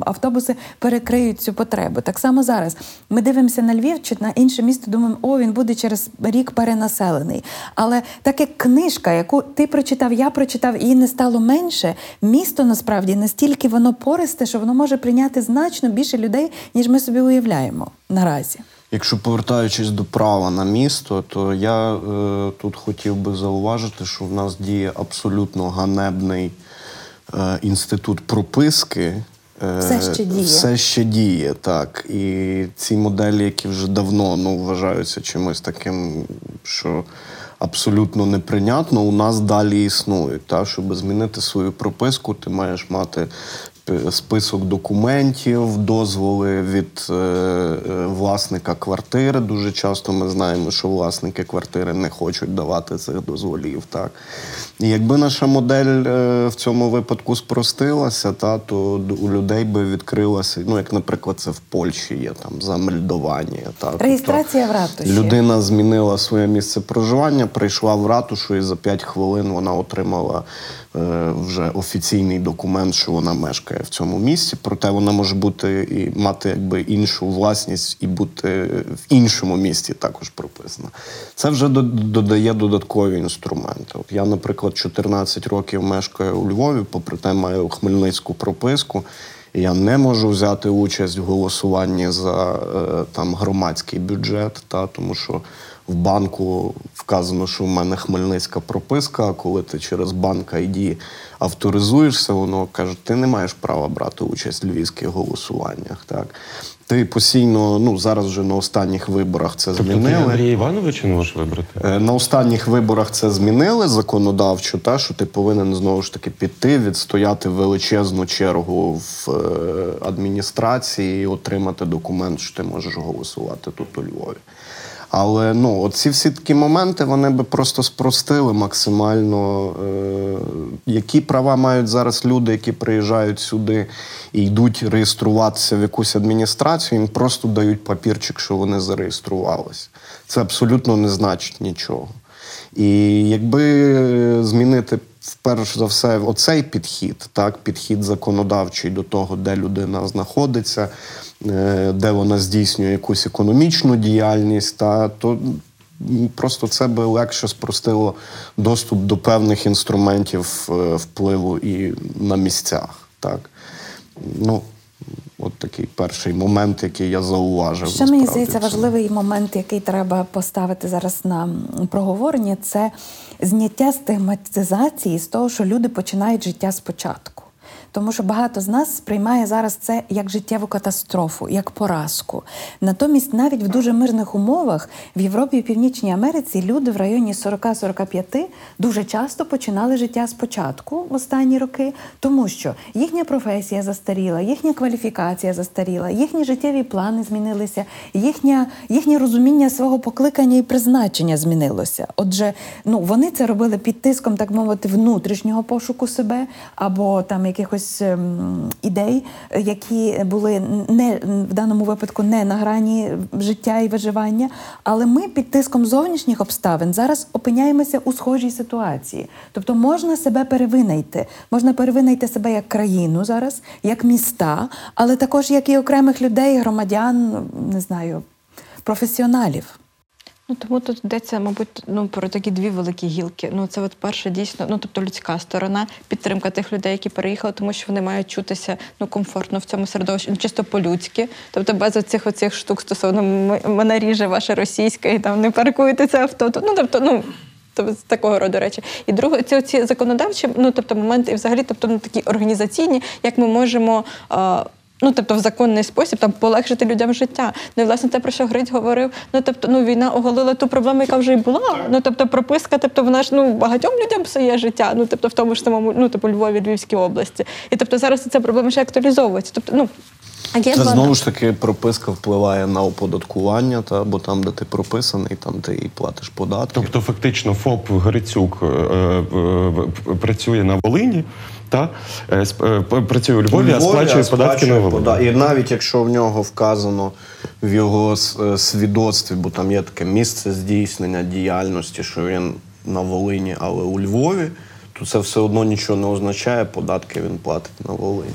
Автобуси перекриють цю потребу. Так само зараз ми дивимося на Львів чи на інше місто, думаємо, о, він буде через рік перенаселений. Але так як книжка, яку ти прочитав, я прочитав, її не стало менше, місто насправді настільки воно пористе, що воно може прийняти значно більше людей, ніж ми собі уявляємо наразі. Якщо повертаючись до права на місто, то я е, тут хотів би зауважити, що в нас діє абсолютно ганебний е, інститут прописки. Е, Все ще діє. Все ще діє, так. І ці моделі, які вже давно ну, вважаються чимось таким, що абсолютно неприйнятно, у нас далі існують. Та? Щоб змінити свою прописку, ти маєш мати список документів, дозволи від е, е, власника квартири. Дуже часто ми знаємо, що власники квартири не хочуть давати цих дозволів. Так? І якби наша модель е, в цьому випадку спростилася, та, то у людей би відкрилася, ну, як, наприклад, це в Польщі є там замельдування. Та, Реєстрація в ратуші. Людина змінила своє місце проживання, прийшла в ратушу, і за 5 хвилин вона отримала е, вже офіційний документ, що вона мешкає в цьому місці. Проте вона може бути і мати якби іншу власність і бути в іншому місті також прописана. Це вже додає додаткові інструменти. От я, наприклад, 14 років мешкаю у Львові, попри те, маю хмельницьку прописку. І Я не можу взяти участь в голосуванні за е, там громадський бюджет, та тому що в банку вказано, що в мене хмельницька прописка. А коли ти через банк ID авторизуєшся, воно каже, ти не маєш права брати участь в львівських голосуваннях. Так ти постійно, ну зараз вже на останніх виборах це Тобто ти змінили. Андрія Івановича не можеш вибрати? Е, На останніх виборах це змінили законодавчо, та що ти повинен знову ж таки піти, відстояти величезну чергу в е, адміністрації і отримати документ, що ти можеш голосувати тут у Львові. Але ну, оці всі такі моменти вони би просто спростили максимально, е, які права мають зараз люди, які приїжджають сюди і йдуть реєструватися в якусь адміністрацію, їм просто дають папірчик, що вони зареєструвалися. Це абсолютно не значить нічого. І якби змінити вперше за все оцей підхід, так, підхід законодавчий до того, де людина знаходиться, е, де вона здійснює якусь економічну діяльність, та, то просто це би легше спростило доступ до певних інструментів е, впливу і на місцях. Так. Ну, от такий перший момент, який я зауважив. Ще мені здається, важливий момент, який треба поставити зараз на проговорення, це зняття стигматизації з того, що люди починають життя спочатку. Тому що багато з нас сприймає зараз це як життєву катастрофу, як поразку. Натомість, навіть в дуже мирних умовах в Європі і Північній Америці люди в районі 40-45 дуже часто починали життя спочатку в останні роки, тому що їхня професія застаріла, їхня кваліфікація застаріла, їхні життєві плани змінилися, їхня, їхнє розуміння свого покликання і призначення змінилося. Отже, ну вони це робили під тиском, так мовити, внутрішнього пошуку себе або там якихось ем, ідей, які були не в даному випадку не на грані життя і виживання. Але ми під тиском зовнішніх обставин зараз опиняємося у схожій ситуації. Тобто можна себе перевинайти, можна перевинайти себе як країну зараз, як міста, але також як і окремих людей, громадян, не знаю, професіоналів. Ну тому тут йдеться, мабуть, ну про такі дві великі гілки. Ну це от перше дійсно, ну тобто людська сторона, підтримка тих людей, які переїхали, тому що вони мають чутися ну комфортно в цьому середовищі, ну чисто по-людськи. Тобто без оцих оцих штук стосовно «М- мене ріже ваше російське, і там не паркуєте це авто. Ну тобто, ну. Тобто з такого роду речі. І друге, ці оці законодавчі, ну тобто моменти, і взагалі, тобто ну, такі організаційні, як ми можемо. А, Ну, тобто, в законний спосіб там полегшити людям життя. Ну і власне те, про що Гриць говорив. Ну тобто, ну війна оголила ту проблему, яка вже й була. Ну тобто, прописка, тобто вона ж ну багатьом людям псує життя. Ну тобто, в тому ж самому, ну типу Львові, Львівській області. І тобто зараз ця проблема ще актуалізовується. Тобто, ну а є Це знову ж таки прописка впливає на оподаткування, та, бо там, де ти прописаний, там ти і платиш податки. Тобто, фактично, ФОП Грицюк е, е, працює на Волині, та е, сп- е, працює у Львові, а сплачує податки на Волині. І навіть якщо в нього вказано в його е, свідоцтві, бо там є таке місце здійснення діяльності, що він на Волині, але у Львові, то це все одно нічого не означає, податки він платить на Волині.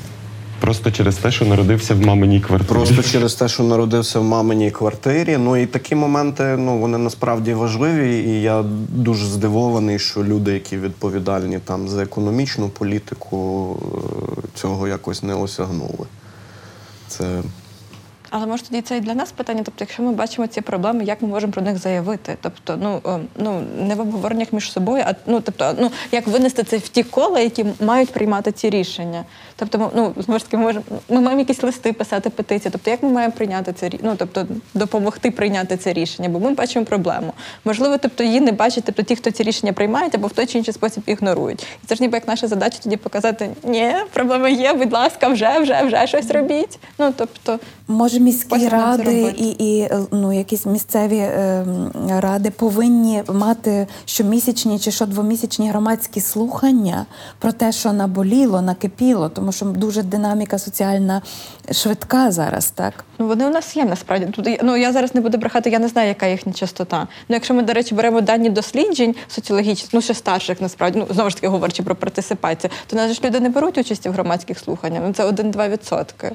Просто через те, що народився в маминій квартирі. Просто через те, що народився в маминій квартирі. Ну і такі моменти, ну вони насправді важливі. І я дуже здивований, що люди, які відповідальні там за економічну політику, е, цього якось не осягнули. Це Але може тоді це і для нас питання. Тобто, якщо ми бачимо ці проблеми, як ми можемо про них заявити? Тобто, ну е, ну не в обговореннях між собою, а ну тобто, ну як винести це в ті кола, які мають приймати ці рішення. Тобто, ну знову ж таки, ми можемо ми маємо якісь листи писати петиції. Тобто, як ми маємо прийняти це ну, тобто допомогти прийняти це рішення, бо ми бачимо проблему. Можливо, тобто її не бачать, тобто ті, хто ці рішення приймають, або в той чи інший спосіб ігнорують. І це ж ніби як наша задача тоді показати: ні, проблема є, будь ласка, вже, вже, вже щось робіть. Ну тобто. Може, міські Ось ради і, і ну, якісь місцеві е, ради повинні мати щомісячні чи щодвомісячні громадські слухання про те, що наболіло, накипіло, тому що дуже динаміка соціальна швидка зараз, так? Ну, вони у нас є насправді. Тут ну я зараз не буду брехати, я не знаю, яка їхня частота. Ну, якщо ми, до речі, беремо дані досліджень соціологічних, ну ще старших, насправді, ну знову ж таки говорячи про партисипацію, то нас ж люди не беруть участі в громадських слуханнях. Ну це 1-2 відсотки.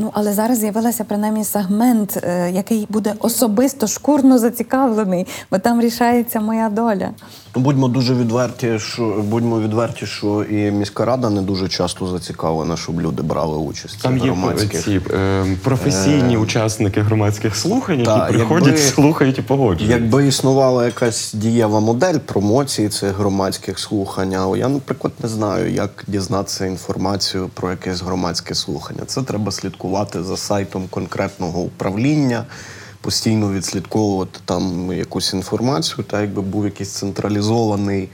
Ну, але зараз з'явилася принаймні сегмент, е, який буде особисто шкурно зацікавлений, бо там рішається моя доля. Ну, будьмо дуже відверті, що будьмо відверті, що і міська рада не дуже часто зацікавлена, щоб люди брали участь Там є громадських. ці е, професійні учасники громадських слухань, які Та, приходять, якби- слухають і погоджують. Якби існувала якась дієва модель промоції цих громадських слухань, а я, наприклад, не знаю, як дізнатися інформацію про якесь громадське слухання. Це треба слідкувати за сайтом конкретного управління, постійно відслідковувати там якусь інформацію, та якби був якийсь централізований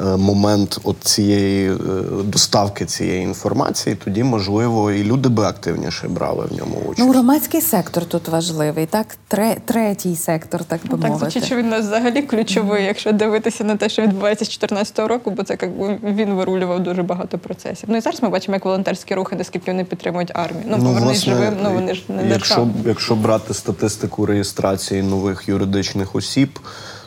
е, момент от цієї е, доставки цієї інформації, тоді можливо і люди би активніше брали в ньому участь. Ну, громадський сектор тут важливий, так? Тре, третій сектор, так би Ну, так мовити. що він у нас взагалі ключовий, якщо дивитися на те, що відбувається з 2014 року, бо це як він вирулював дуже багато процесів. Ну і зараз ми бачимо, як волонтерські рухи, наскільки вони підтримують армію. Ну, повернись живим, ну вони ж не якщо, держава. якщо брати статистику реєстрації нових юридичних осіб,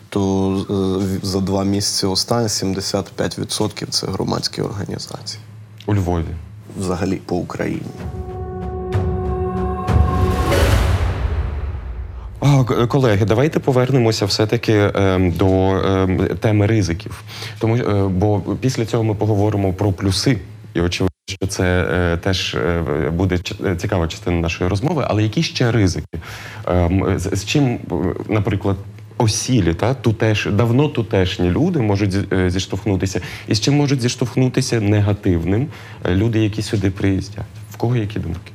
то е, за два місяці останні 75% це громадські організації У Львові. взагалі по Україні. Колеги, давайте повернемося все-таки ем, до ем, теми ризиків. Тому е, бо після цього ми поговоримо про плюси, і очевидно, що це е, теж е, буде е, цікава частина нашої розмови. Але які ще ризики? Ем, з, з чим, е, наприклад, осілі, та тутеш, давно тутешні люди можуть е, зіштовхнутися. І з чим можуть зіштовхнутися негативним е, люди, які сюди приїздять. В кого які думки?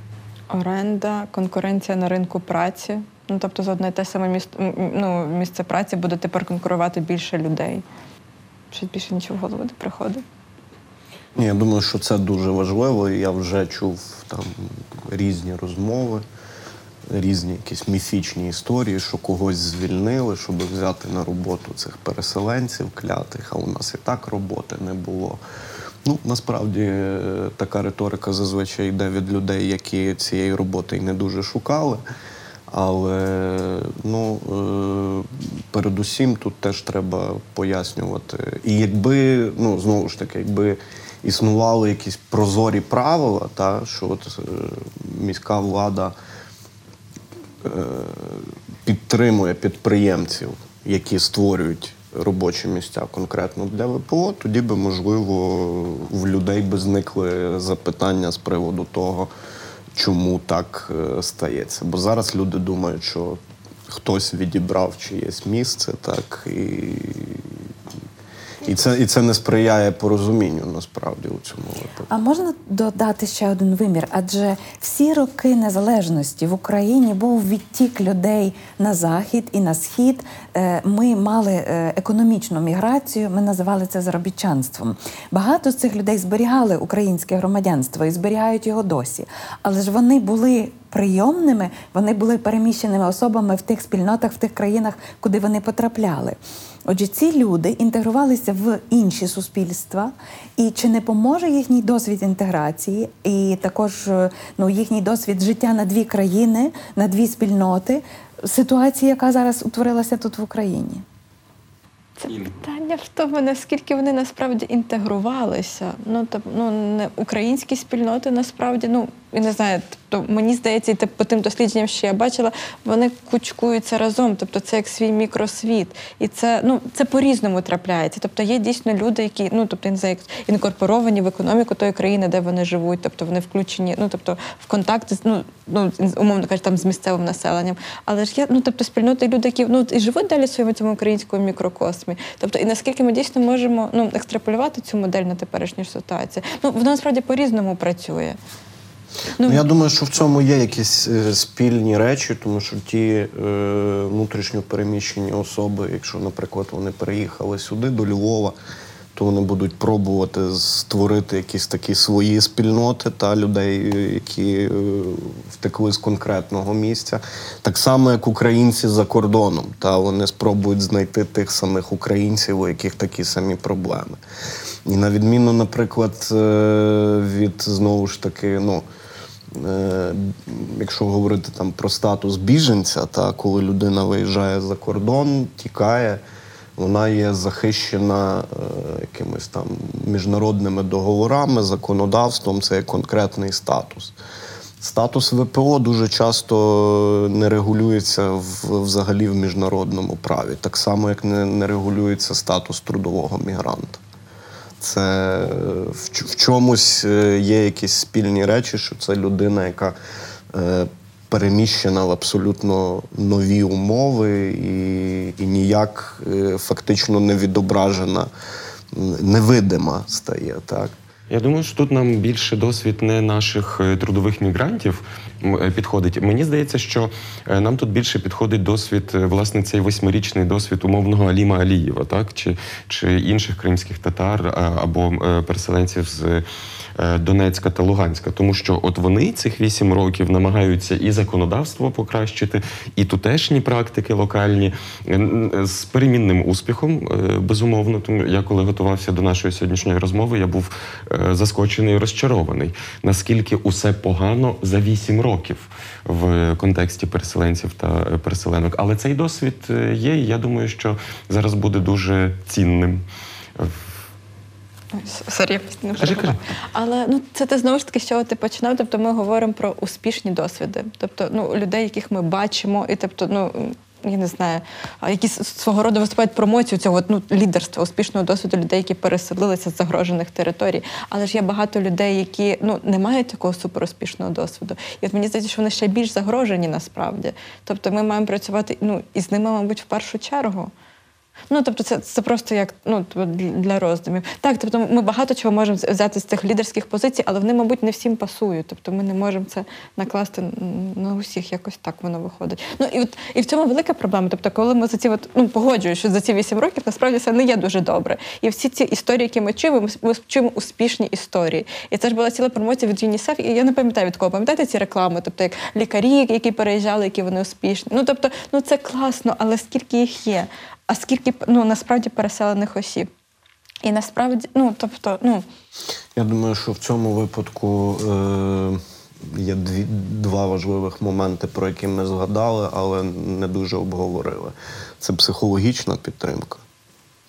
Оренда, конкуренція на ринку праці. Ну тобто за одне те саме місто, м, м, ну, місце праці буде тепер конкурувати більше людей. Щось більше нічого в голову не приходить. Ні, я думаю, що це дуже важливо. Я вже чув там різні розмови, різні якісь міфічні історії, що когось звільнили, щоб взяти на роботу цих переселенців клятих, а у нас і так роботи не було. Ну, насправді е, така риторика зазвичай йде від людей, які цієї роботи й не дуже шукали. Але ну, е, передусім тут теж треба пояснювати. І якби, ну знову ж таки, якби існували якісь прозорі правила, та, що от, е, міська влада е, підтримує підприємців, які створюють робочі місця конкретно для ВПО, тоді би, можливо, в людей би зникли запитання з приводу того, чому так е, стається. Бо зараз люди думають, що хтось відібрав чиєсь місце, так і. І це, і це не сприяє порозумінню насправді у цьому випадку. А можна додати ще один вимір? Адже всі роки незалежності в Україні був відтік людей на захід і на схід. Е, Ми мали е, економічну міграцію, ми називали це заробітчанством. Багато з цих людей зберігали українське громадянство і зберігають його досі. Але ж вони були прийомними, вони були переміщеними особами в тих спільнотах, в тих країнах, куди вони потрапляли. Отже, ці люди інтегрувалися в інші суспільства, і чи не поможе їхній досвід інтеграції, і також е, ну, їхній досвід життя на дві країни, на дві спільноти, ситуації, яка зараз утворилася тут в Україні? Це питання в тому, наскільки вони насправді інтегрувалися. Ну тобто, ну не українські спільноти насправді, ну і не знаю, тобто мені здається, і по тим дослідженням, що я бачила, вони кучкуються разом. Тобто це як свій мікросвіт. І це ну це по-різному трапляється. Тобто є дійсно люди, які ну тобто не знаю, інкорпоровані в економіку тої країни, де вони живуть, тобто вони включені, ну тобто в контакти з ну, ну умовно кажучи, там з місцевим населенням. Але ж є ну тобто спільноти люди, які ну і живуть далі в своєму цьому українському мікрокосмі. Тобто, і наскільки ми дійсно можемо ну екстраполювати цю модель на теперішню ситуацію? Ну вона насправді по-різному працює. Ну, я думаю, що в цьому є якісь е, спільні речі, тому що ті е, внутрішньо переміщені особи, якщо, наприклад, вони переїхали сюди до Львова, то вони будуть пробувати створити якісь такі свої спільноти та людей, е, які е, втекли з конкретного місця. Так само, як українці за кордоном, та вони спробують знайти тих самих українців, у яких такі самі проблеми. І на відміну, наприклад, е, від знову ж таки, ну. Е, якщо говорити там про статус біженця, та коли людина виїжджає за кордон, тікає, вона є захищена е, якимись там міжнародними договорами, законодавством, це є конкретний статус. Статус ВПО дуже часто не регулюється в, взагалі в міжнародному праві, так само, як не, не регулюється статус трудового мігранта. Це в, чомусь е, є якісь спільні речі, що це людина, яка е, переміщена в абсолютно нові умови і, і ніяк е, фактично не відображена, невидима стає. Так? Я думаю, що тут нам більше досвід не наших трудових мігрантів підходить. Мені здається, що е, нам тут більше підходить досвід, е, власне, цей восьмирічний досвід умовного Аліма Алієва, так чи, чи інших кримських татар або е, переселенців з. е, Донецька та Луганська, тому що от вони цих вісім років намагаються і законодавство покращити, і тутешні практики локальні е, з перемінним успіхом, е, безумовно. Тому я коли готувався до нашої сьогоднішньої розмови, я був е, заскочений і розчарований. Наскільки усе погано за вісім років в контексті переселенців та е, переселенок. Але цей досвід е, є, і я думаю, що зараз буде дуже цінним. Кажи. Але ну це ти знову ж таки, з чого ти починав. Тобто ми говоримо про успішні досвіди, тобто ну людей, яких ми бачимо, і тобто, ну я не знаю, які свого роду виступають промоцію цього ну, лідерства, успішного досвіду людей, які переселилися з загрожених територій. Але ж є багато людей, які ну не мають такого суперуспішного досвіду. І от мені здається, що вони ще більш загрожені насправді. Тобто ми маємо працювати ну, і з ними, мабуть, в першу чергу. Ну, тобто, це, це просто як ну, тобто, для- роздумів. Так, тобто ми багато чого можемо взяти з цих лідерських позицій, але вони, мабуть, не всім пасують. Тобто ми не можемо це накласти на усіх, якось так воно виходить. Ну і от і в цьому велика проблема. Тобто, коли ми за ці от, ну погоджуюсь, що за ці вісім років насправді це не є дуже добре. І всі ці історії, які ми чуємо, ми чуємо успішні історії. І це ж була ціла промоція від ЮНІСЕФ, і я не пам'ятаю від кого. Пам'ятаєте ці реклами? Тобто, як лікарі, які переїжджали, які вони успішні. Ну тобто, ну це класно, але скільки їх є? А скільки ну насправді переселених осіб? І насправді, ну тобто, ну Я думаю, що в цьому випадку е, є дві, два важливих моменти, про які ми згадали, але не дуже обговорили. Це психологічна підтримка.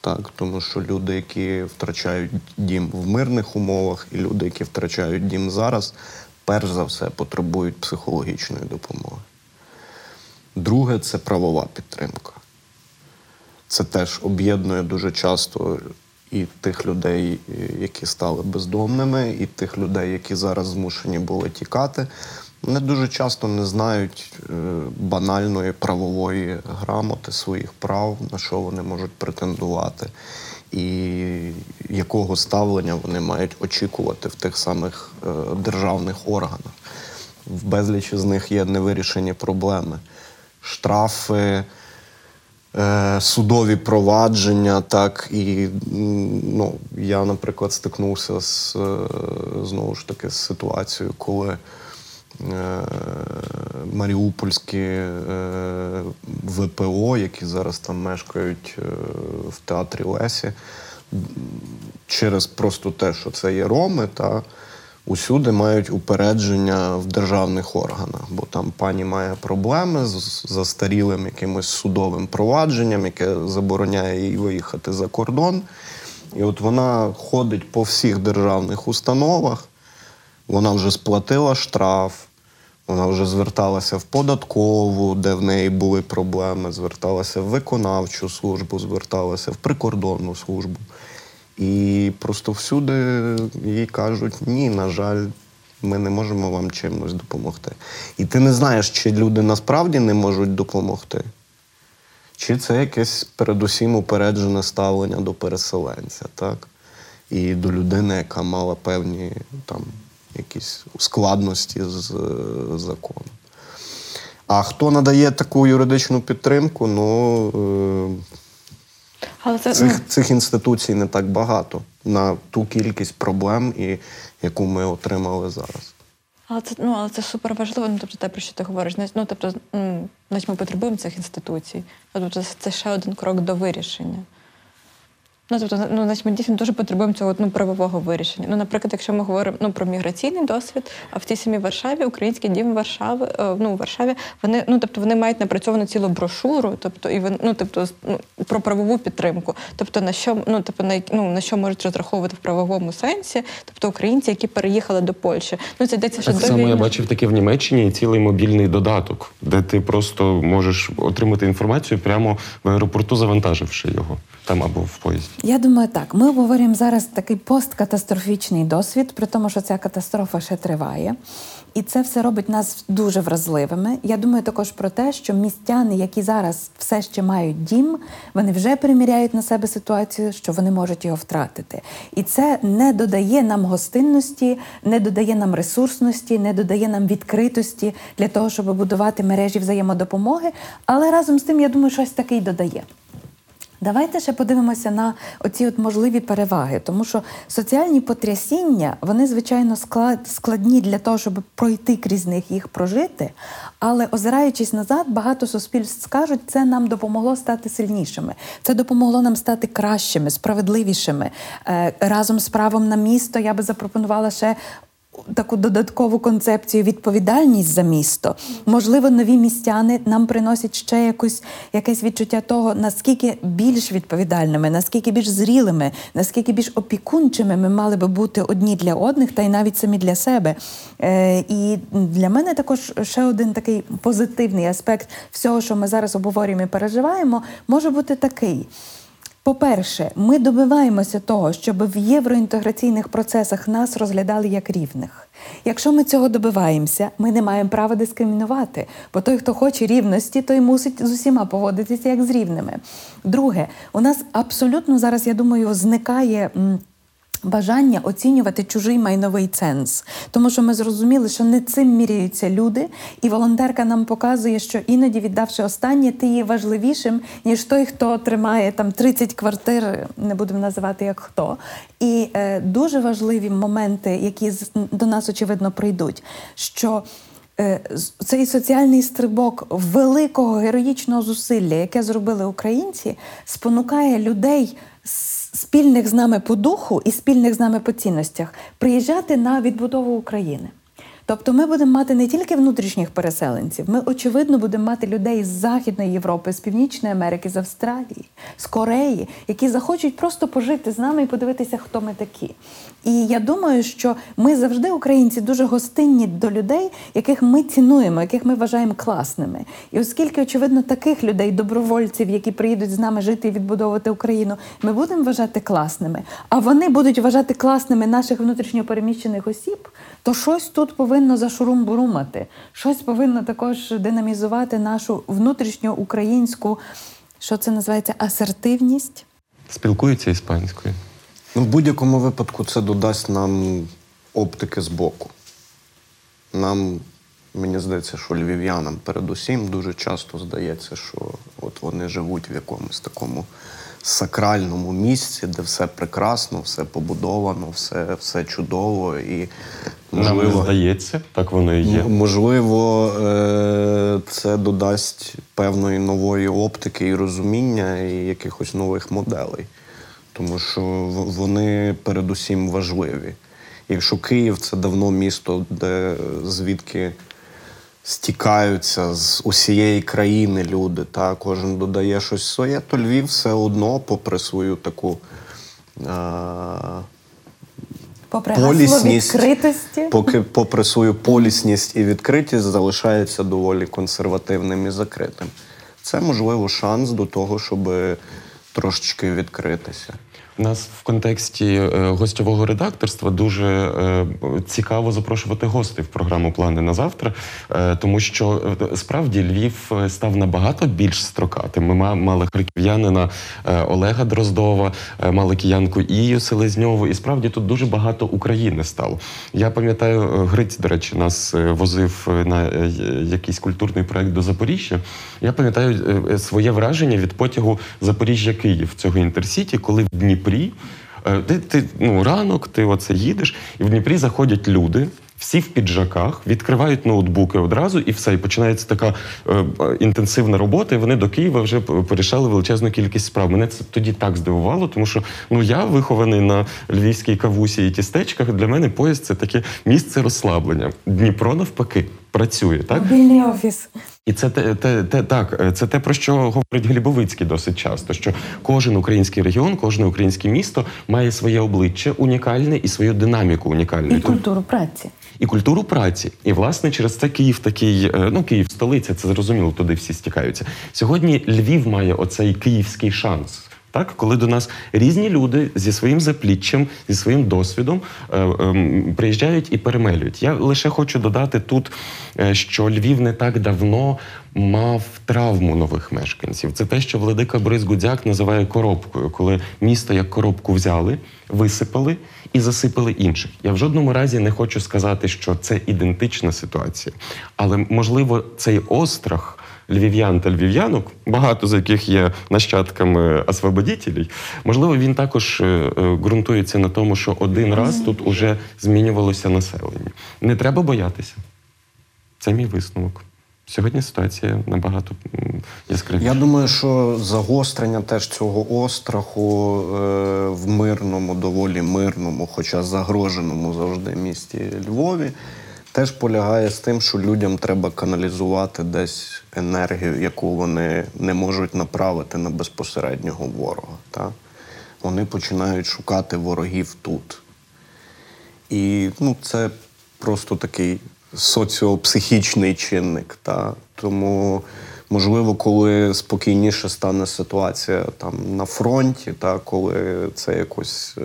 Так, тому що люди, які втрачають дім в мирних умовах, і люди, які втрачають дім зараз, перш за все потребують психологічної допомоги. Друге це правова підтримка. Це теж об'єднує дуже часто і тих людей, які стали бездомними, і тих людей, які зараз змушені були тікати. Вони дуже часто не знають е, банальної правової грамоти своїх прав, на що вони можуть претендувати, і якого ставлення вони мають очікувати в тих самих е, державних органах. В безлічі з них є невирішені проблеми. Штрафи, судові провадження, так і ну, я, наприклад, стикнувся з е, знову ж таки з ситуацією, коли е, маріупольські е, ВПО, які зараз там мешкають е, в театрі Лесі, через просто те, що це є роми, та усюди мають упередження в державних органах, бо там пані має проблеми з застарілим якимось судовим провадженням, яке забороняє їй виїхати за кордон. І от вона ходить по всіх державних установах, вона вже сплатила штраф, вона вже зверталася в податкову, де в неї були проблеми, зверталася в виконавчу службу, зверталася в прикордонну службу. І просто всюди їй кажуть: ні, на жаль, ми не можемо вам чимось допомогти. І ти не знаєш, чи люди насправді не можуть допомогти, чи це якесь передусім упереджене ставлення до переселенця, так? І до людини, яка мала певні там якісь складності з е, законом. А хто надає таку юридичну підтримку? Ну. Але це ну, Цих, цих інституцій не так багато на ту кількість проблем, і, яку ми отримали зараз. Але це ну але це супер важливо. Ну тобто те, про що ти говориш. Ну тобто, значить, ми потребуємо цих інституцій. Ну, Тобто, це ще один крок до вирішення. Ну, тобто, ну, значить, ми дійсно дуже потребуємо цього ну, правового вирішення. Ну, наприклад, якщо ми говоримо ну, про міграційний досвід, а в тій самій Варшаві, Український дім Варшави, е, ну, у Варшаві, вони, ну, тобто, вони мають напрацьовану цілу брошуру, тобто, і вони, ну, тобто, ну, про правову підтримку. Тобто, на що, ну, тобто, на, ну, на що можуть розраховувати в правовому сенсі, тобто українці, які переїхали до Польщі. Ну, це йдеться ще Так само я бачив таке в Німеччині цілий мобільний додаток, де ти просто можеш отримати інформацію прямо в аеропорту, завантаживши його там або в поїзді. Я думаю, так. Ми обговорюємо зараз такий посткатастрофічний досвід, при тому, що ця катастрофа ще триває. І це все робить нас дуже вразливими. Я думаю також про те, що містяни, які зараз все ще мають дім, вони вже приміряють на себе ситуацію, що вони можуть його втратити. І це не додає нам гостинності, не додає нам ресурсності, не додає нам відкритості для того, щоб будувати мережі взаємодопомоги. Але разом з тим, я думаю, щось таке й додає. Давайте ще подивимося на оці от можливі переваги, тому що соціальні потрясіння вони звичайно складні для того, щоб пройти крізь них їх прожити. Але озираючись назад, багато суспільств скажуть, це нам допомогло стати сильнішими. Це допомогло нам стати кращими, справедливішими. Е, разом з правом на місто я би запропонувала ще таку додаткову концепцію відповідальність за місто. Можливо, нові містяни нам приносять ще якусь якесь відчуття того, наскільки більш відповідальними, наскільки більш зрілими, наскільки більш опікунчими ми мали би бути одні для одних, та й навіть самі для себе. Е, і для мене також ще один такий позитивний аспект всього, що ми зараз обговорюємо і переживаємо, може бути такий. По-перше, ми добиваємося того, щоб в євроінтеграційних процесах нас розглядали як рівних. Якщо ми цього добиваємося, ми не маємо права дискримінувати, бо той, хто хоче рівності, той мусить з усіма поводитися як з рівними. Друге, у нас абсолютно зараз, я думаю, зникає. Бажання оцінювати чужий майновий ценз, тому що ми зрозуміли, що не цим міряються люди, і волонтерка нам показує, що іноді, віддавши останнє, ти є важливішим, ніж той, хто тримає там 30 квартир, не будемо називати як хто. І е, дуже важливі моменти, які до нас очевидно прийдуть, що е, цей соціальний стрибок великого героїчного зусилля, яке зробили українці, спонукає людей спільних з нами по духу і спільних з нами по цінностях приїжджати на відбудову України. Тобто ми будемо мати не тільки внутрішніх переселенців, ми очевидно будемо мати людей з Західної Європи, з Північної Америки, з Австралії, з Кореї, які захочуть просто пожити з нами і подивитися, хто ми такі. І я думаю, що ми завжди, українці, дуже гостинні до людей, яких ми цінуємо, яких ми вважаємо класними. І оскільки, очевидно, таких людей, добровольців, які приїдуть з нами жити і відбудовувати Україну, ми будемо вважати класними, а вони будуть вважати класними наших внутрішньопереміщених осіб, то щось тут повинно зашурум-бурумати, щось повинно також динамізувати нашу внутрішню українську, що це називається асертивність. Спілкуються іспанською. Ну, в будь-якому випадку це додасть нам оптики з боку. Нам, мені здається, що львів'янам передусім дуже часто здається, що от вони живуть в якомусь такому сакральному місці, де все прекрасно, все побудовано, все, все чудово і Нам не здається, так воно і є. Можливо, е, це додасть певної нової оптики і розуміння, і якихось нових моделей. Тому що вони передусім важливі. Якщо Київ це давно місто, де звідки стікаються з усієї країни люди, та кожен додає щось своє, то Львів все одно, попри свою таку. Е- Попри полісність, відкритості. поки попри свою полісність і відкритість залишається доволі консервативним і закритим. Це можливо шанс до того, щоб трошечки відкритися. Нас в контексті е, гостьового редакторства дуже е, цікаво запрошувати гостей в програму Плани на завтра, е, тому що справді Львів став набагато більш строкатим. Ми мали харків'янина Олега Дроздова, мали киянку Ію Селезньову, і справді тут дуже багато України стало. Я пам'ятаю, Гриць, до речі, нас возив на якийсь культурний проект до Запоріжжя. Я пам'ятаю своє враження від потягу Запоріжжя-Київ цього інтерсіті, коли в Дніпрі е, ти, ти ну, ранок, ти оце їдеш, і в Дніпрі заходять люди. Всі в піджаках відкривають ноутбуки одразу, і все. І починається така е, е, інтенсивна робота. І вони до Києва вже порішали величезну кількість справ. Мене це тоді так здивувало, тому що ну я вихований на львівській кавусі і тістечках. Для мене поїзд це таке місце розслаблення. Дніпро навпаки працює так. Мобільний офіс. І це те, те, те так, е, це те про що говорить Глібовицький досить часто. Що кожен український регіон, кожне українське місто має своє обличчя унікальне і свою динаміку унікальну. І культуру праці. і культуру праці. І власне через це Київ такий, е, ну Київ столиця, це зрозуміло, туди всі стікаються. Сьогодні Львів має оцей київський шанс. Так, коли до нас різні люди зі своїм запліччям, зі своїм досвідом е, ем, приїжджають і перемелюють. Я лише хочу додати тут, е, що Львів не так давно мав травму нових мешканців. Це те, що владика Борис Гудзяк називає коробкою, коли місто як коробку взяли, висипали і засипали інших. Я в жодному разі не хочу сказати, що це ідентична ситуація, але можливо цей острах львів'ян та львів'янок, багато з яких є нащадками освободітелів, можливо, він також е, е, ґрунтується на тому, що один раз тут уже змінювалося населення. Не треба боятися. Це мій висновок. Сьогодні ситуація набагато яскравіша. Я думаю, що загострення теж цього остраху е, в мирному, доволі мирному, хоча загроженому завжди місті Львові, теж полягає з тим, що людям треба каналізувати десь енергію, яку вони не можуть направити на безпосереднього ворога. Та? Вони починають шукати ворогів тут. І ну, це просто такий соціопсихічний чинник. Та? Тому, можливо, коли спокійніше стане ситуація там на фронті, та, коли це якось.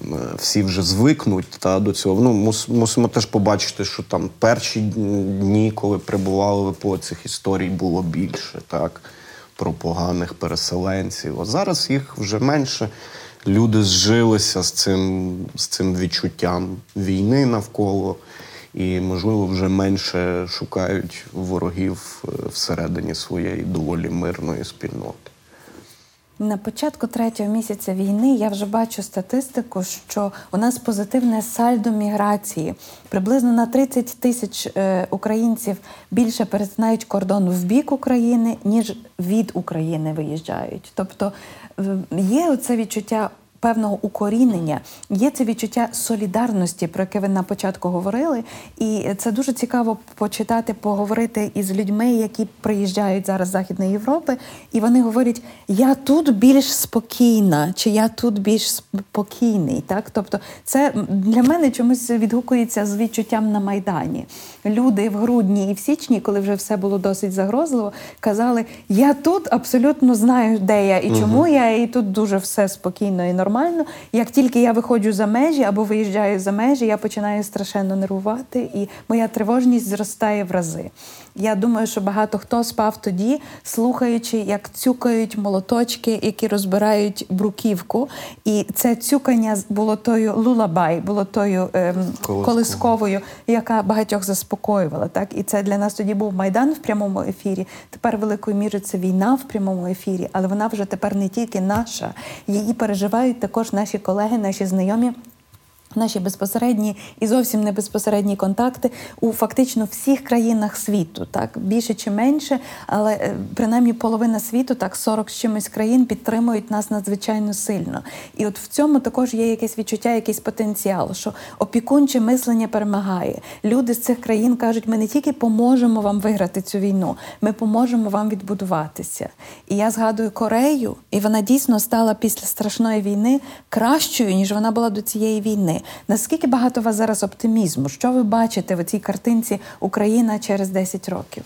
Е, Всі вже звикнуть та, до цього. Ну, мус, мусимо теж побачити, що там перші дні, коли прибували ВПО, цих історій було більше, так, про поганих переселенців. А зараз їх вже менше. Люди зжилися з цим, з цим відчуттям війни навколо, і, можливо, вже менше шукають ворогів е, всередині своєї доволі мирної спільноти. На початку третього місяця війни я вже бачу статистику, що у нас позитивне сальдо міграції. Приблизно на 30 тисяч е, українців більше перетинають кордон в бік України, ніж від України виїжджають. Тобто е, є оце відчуття. Певного укорінення є це відчуття солідарності, про яке ви на початку говорили, і це дуже цікаво почитати, поговорити із людьми, які приїжджають зараз з Західної Європи, і вони говорять: я тут більш спокійна, чи я тут більш спокійний. Так, тобто, це для мене чомусь відгукується з відчуттям на майдані. Люди в грудні і в січні, коли вже все було досить загрозливо, казали: я тут абсолютно знаю, де я і чому я, і тут дуже все спокійно і нормально. Як тільки я виходжу за межі або виїжджаю за межі, я починаю страшенно нервувати, і моя тривожність зростає в рази. Я думаю, що багато хто спав тоді, слухаючи, як цюкають молоточки, які розбирають бруківку. І це цюкання було тою лулабай, було тою ем, Колисковою. яка багатьох заспокоювала. Так і це для нас тоді був майдан в прямому ефірі. Тепер великою мірою це війна в прямому ефірі, але вона вже тепер не тільки наша, її переживають також наші колеги, наші знайомі. Наші безпосередні і зовсім не безпосередні контакти у фактично всіх країнах світу, так більше чи менше, але е, принаймні половина світу, так 40 з чимось країн підтримують нас надзвичайно сильно. І от в цьому також є якесь відчуття, якийсь потенціал, що опікунче мислення перемагає. Люди з цих країн кажуть, ми не тільки поможемо вам виграти цю війну, ми поможемо вам відбудуватися. І я згадую Корею, і вона дійсно стала після страшної війни кращою, ніж вона була до цієї війни. Наскільки багато у вас зараз оптимізму? Що ви бачите в цій картинці Україна через 10 років?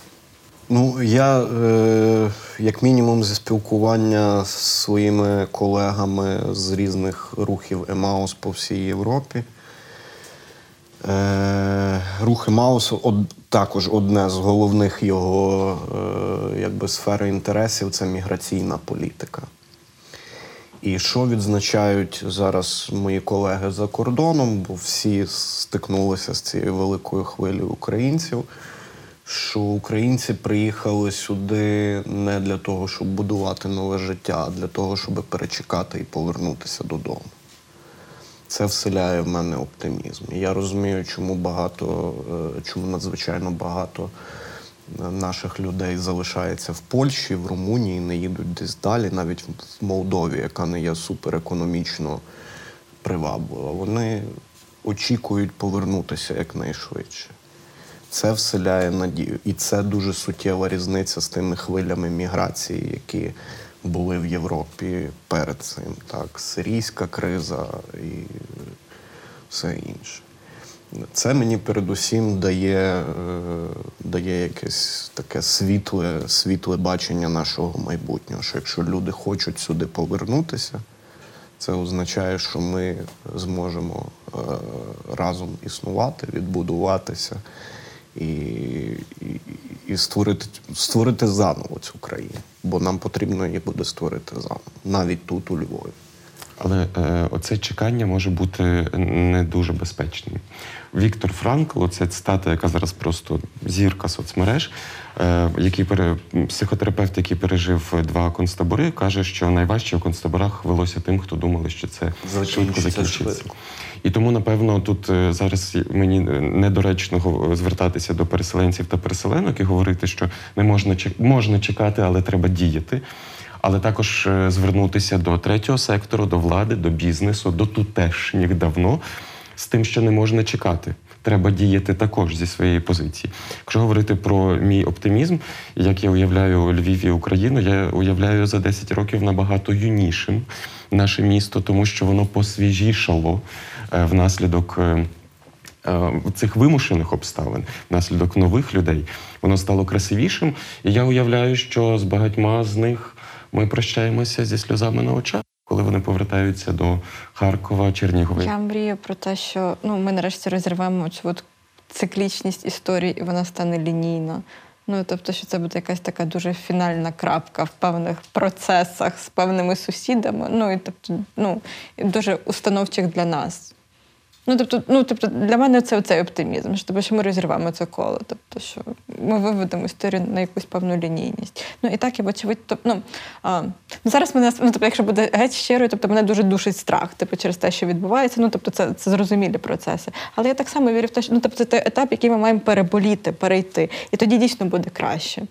Ну, я, е, як мінімум, зі спілкування з своїми колегами з різних рухів Емаус по всій Європі. Е, рух Емаус од, також одне з головних його е, якби, сфери інтересів це міграційна політика. І що відзначають зараз мої колеги за кордоном, бо всі стикнулися з цією великою хвилею українців, що українці приїхали сюди не для того, щоб будувати нове життя, а для того, щоб перечекати і повернутися додому. Це вселяє в мене оптимізм. Я розумію, чому багато, е, чому надзвичайно багато наших людей залишається в Польщі, в Румунії, не їдуть десь далі, навіть в Молдові, яка не є суперекономічно приваблива. Вони очікують повернутися якнайшвидше. Це вселяє надію. І це дуже суттєва різниця з тими хвилями міграції, які були в Європі перед цим. Так, сирійська криза і все інше. Це мені передусім дає, е, дає якесь таке світле, світле бачення нашого майбутнього. Що якщо люди хочуть сюди повернутися, це означає, що ми зможемо е, разом існувати, відбудуватися і, і, і створити, створити заново цю країну. Бо нам потрібно її буде створити заново, навіть тут, у Львові. Але е, оце чекання може бути не дуже безпечним. Віктор Франкл, оця цитата, яка зараз просто зірка соцмереж, е, який пере, психотерапевт, який пережив два концтабори, каже, що найважче в концтаборах велося тим, хто думали, що це швидко Закінчиться. І тому, напевно, тут е, зараз мені недоречно звертатися до переселенців та переселенок і говорити, що не можна чек- можна чекати, але треба діяти. Але також е, звернутися до третього сектору, до влади, до бізнесу, до тутешніх давно з тим, що не можна чекати. Треба діяти також зі своєї позиції. Якщо говорити про мій оптимізм, як я уявляю Львів і Україну, я уявляю за 10 років набагато юнішим наше місто, тому що воно посвіжішало е, внаслідок. е, е, Цих вимушених обставин внаслідок нових людей воно стало красивішим. І я уявляю, що з багатьма з них ми прощаємося зі сльозами на очах, коли вони повертаються до Харкова, Чернігова. Я мрію про те, що ну, ми нарешті розірвемо цю от циклічність історії, і вона стане лінійна. Ну, тобто, що це буде якась така дуже фінальна крапка в певних процесах з певними сусідами. Ну і тобто, ну, дуже установчих для нас. Ну, тобто, ну, тобто, для мене це цей оптимізм, що, тобто, що ми розірвемо це коло. Тобто, що ми виведемо історію на якусь певну лінійність. Ну і так, і вочевидь, тобто, ну, а, ну зараз мене, ну, тобто, якщо буде геть щирою, тобто мене дуже душить страх, типу, через те, що відбувається. Ну, тобто, це, це зрозумілі процеси. Але я так само вірю в те, що ну, тобто, це той етап, який ми маємо переболіти, перейти. І тоді дійсно буде краще.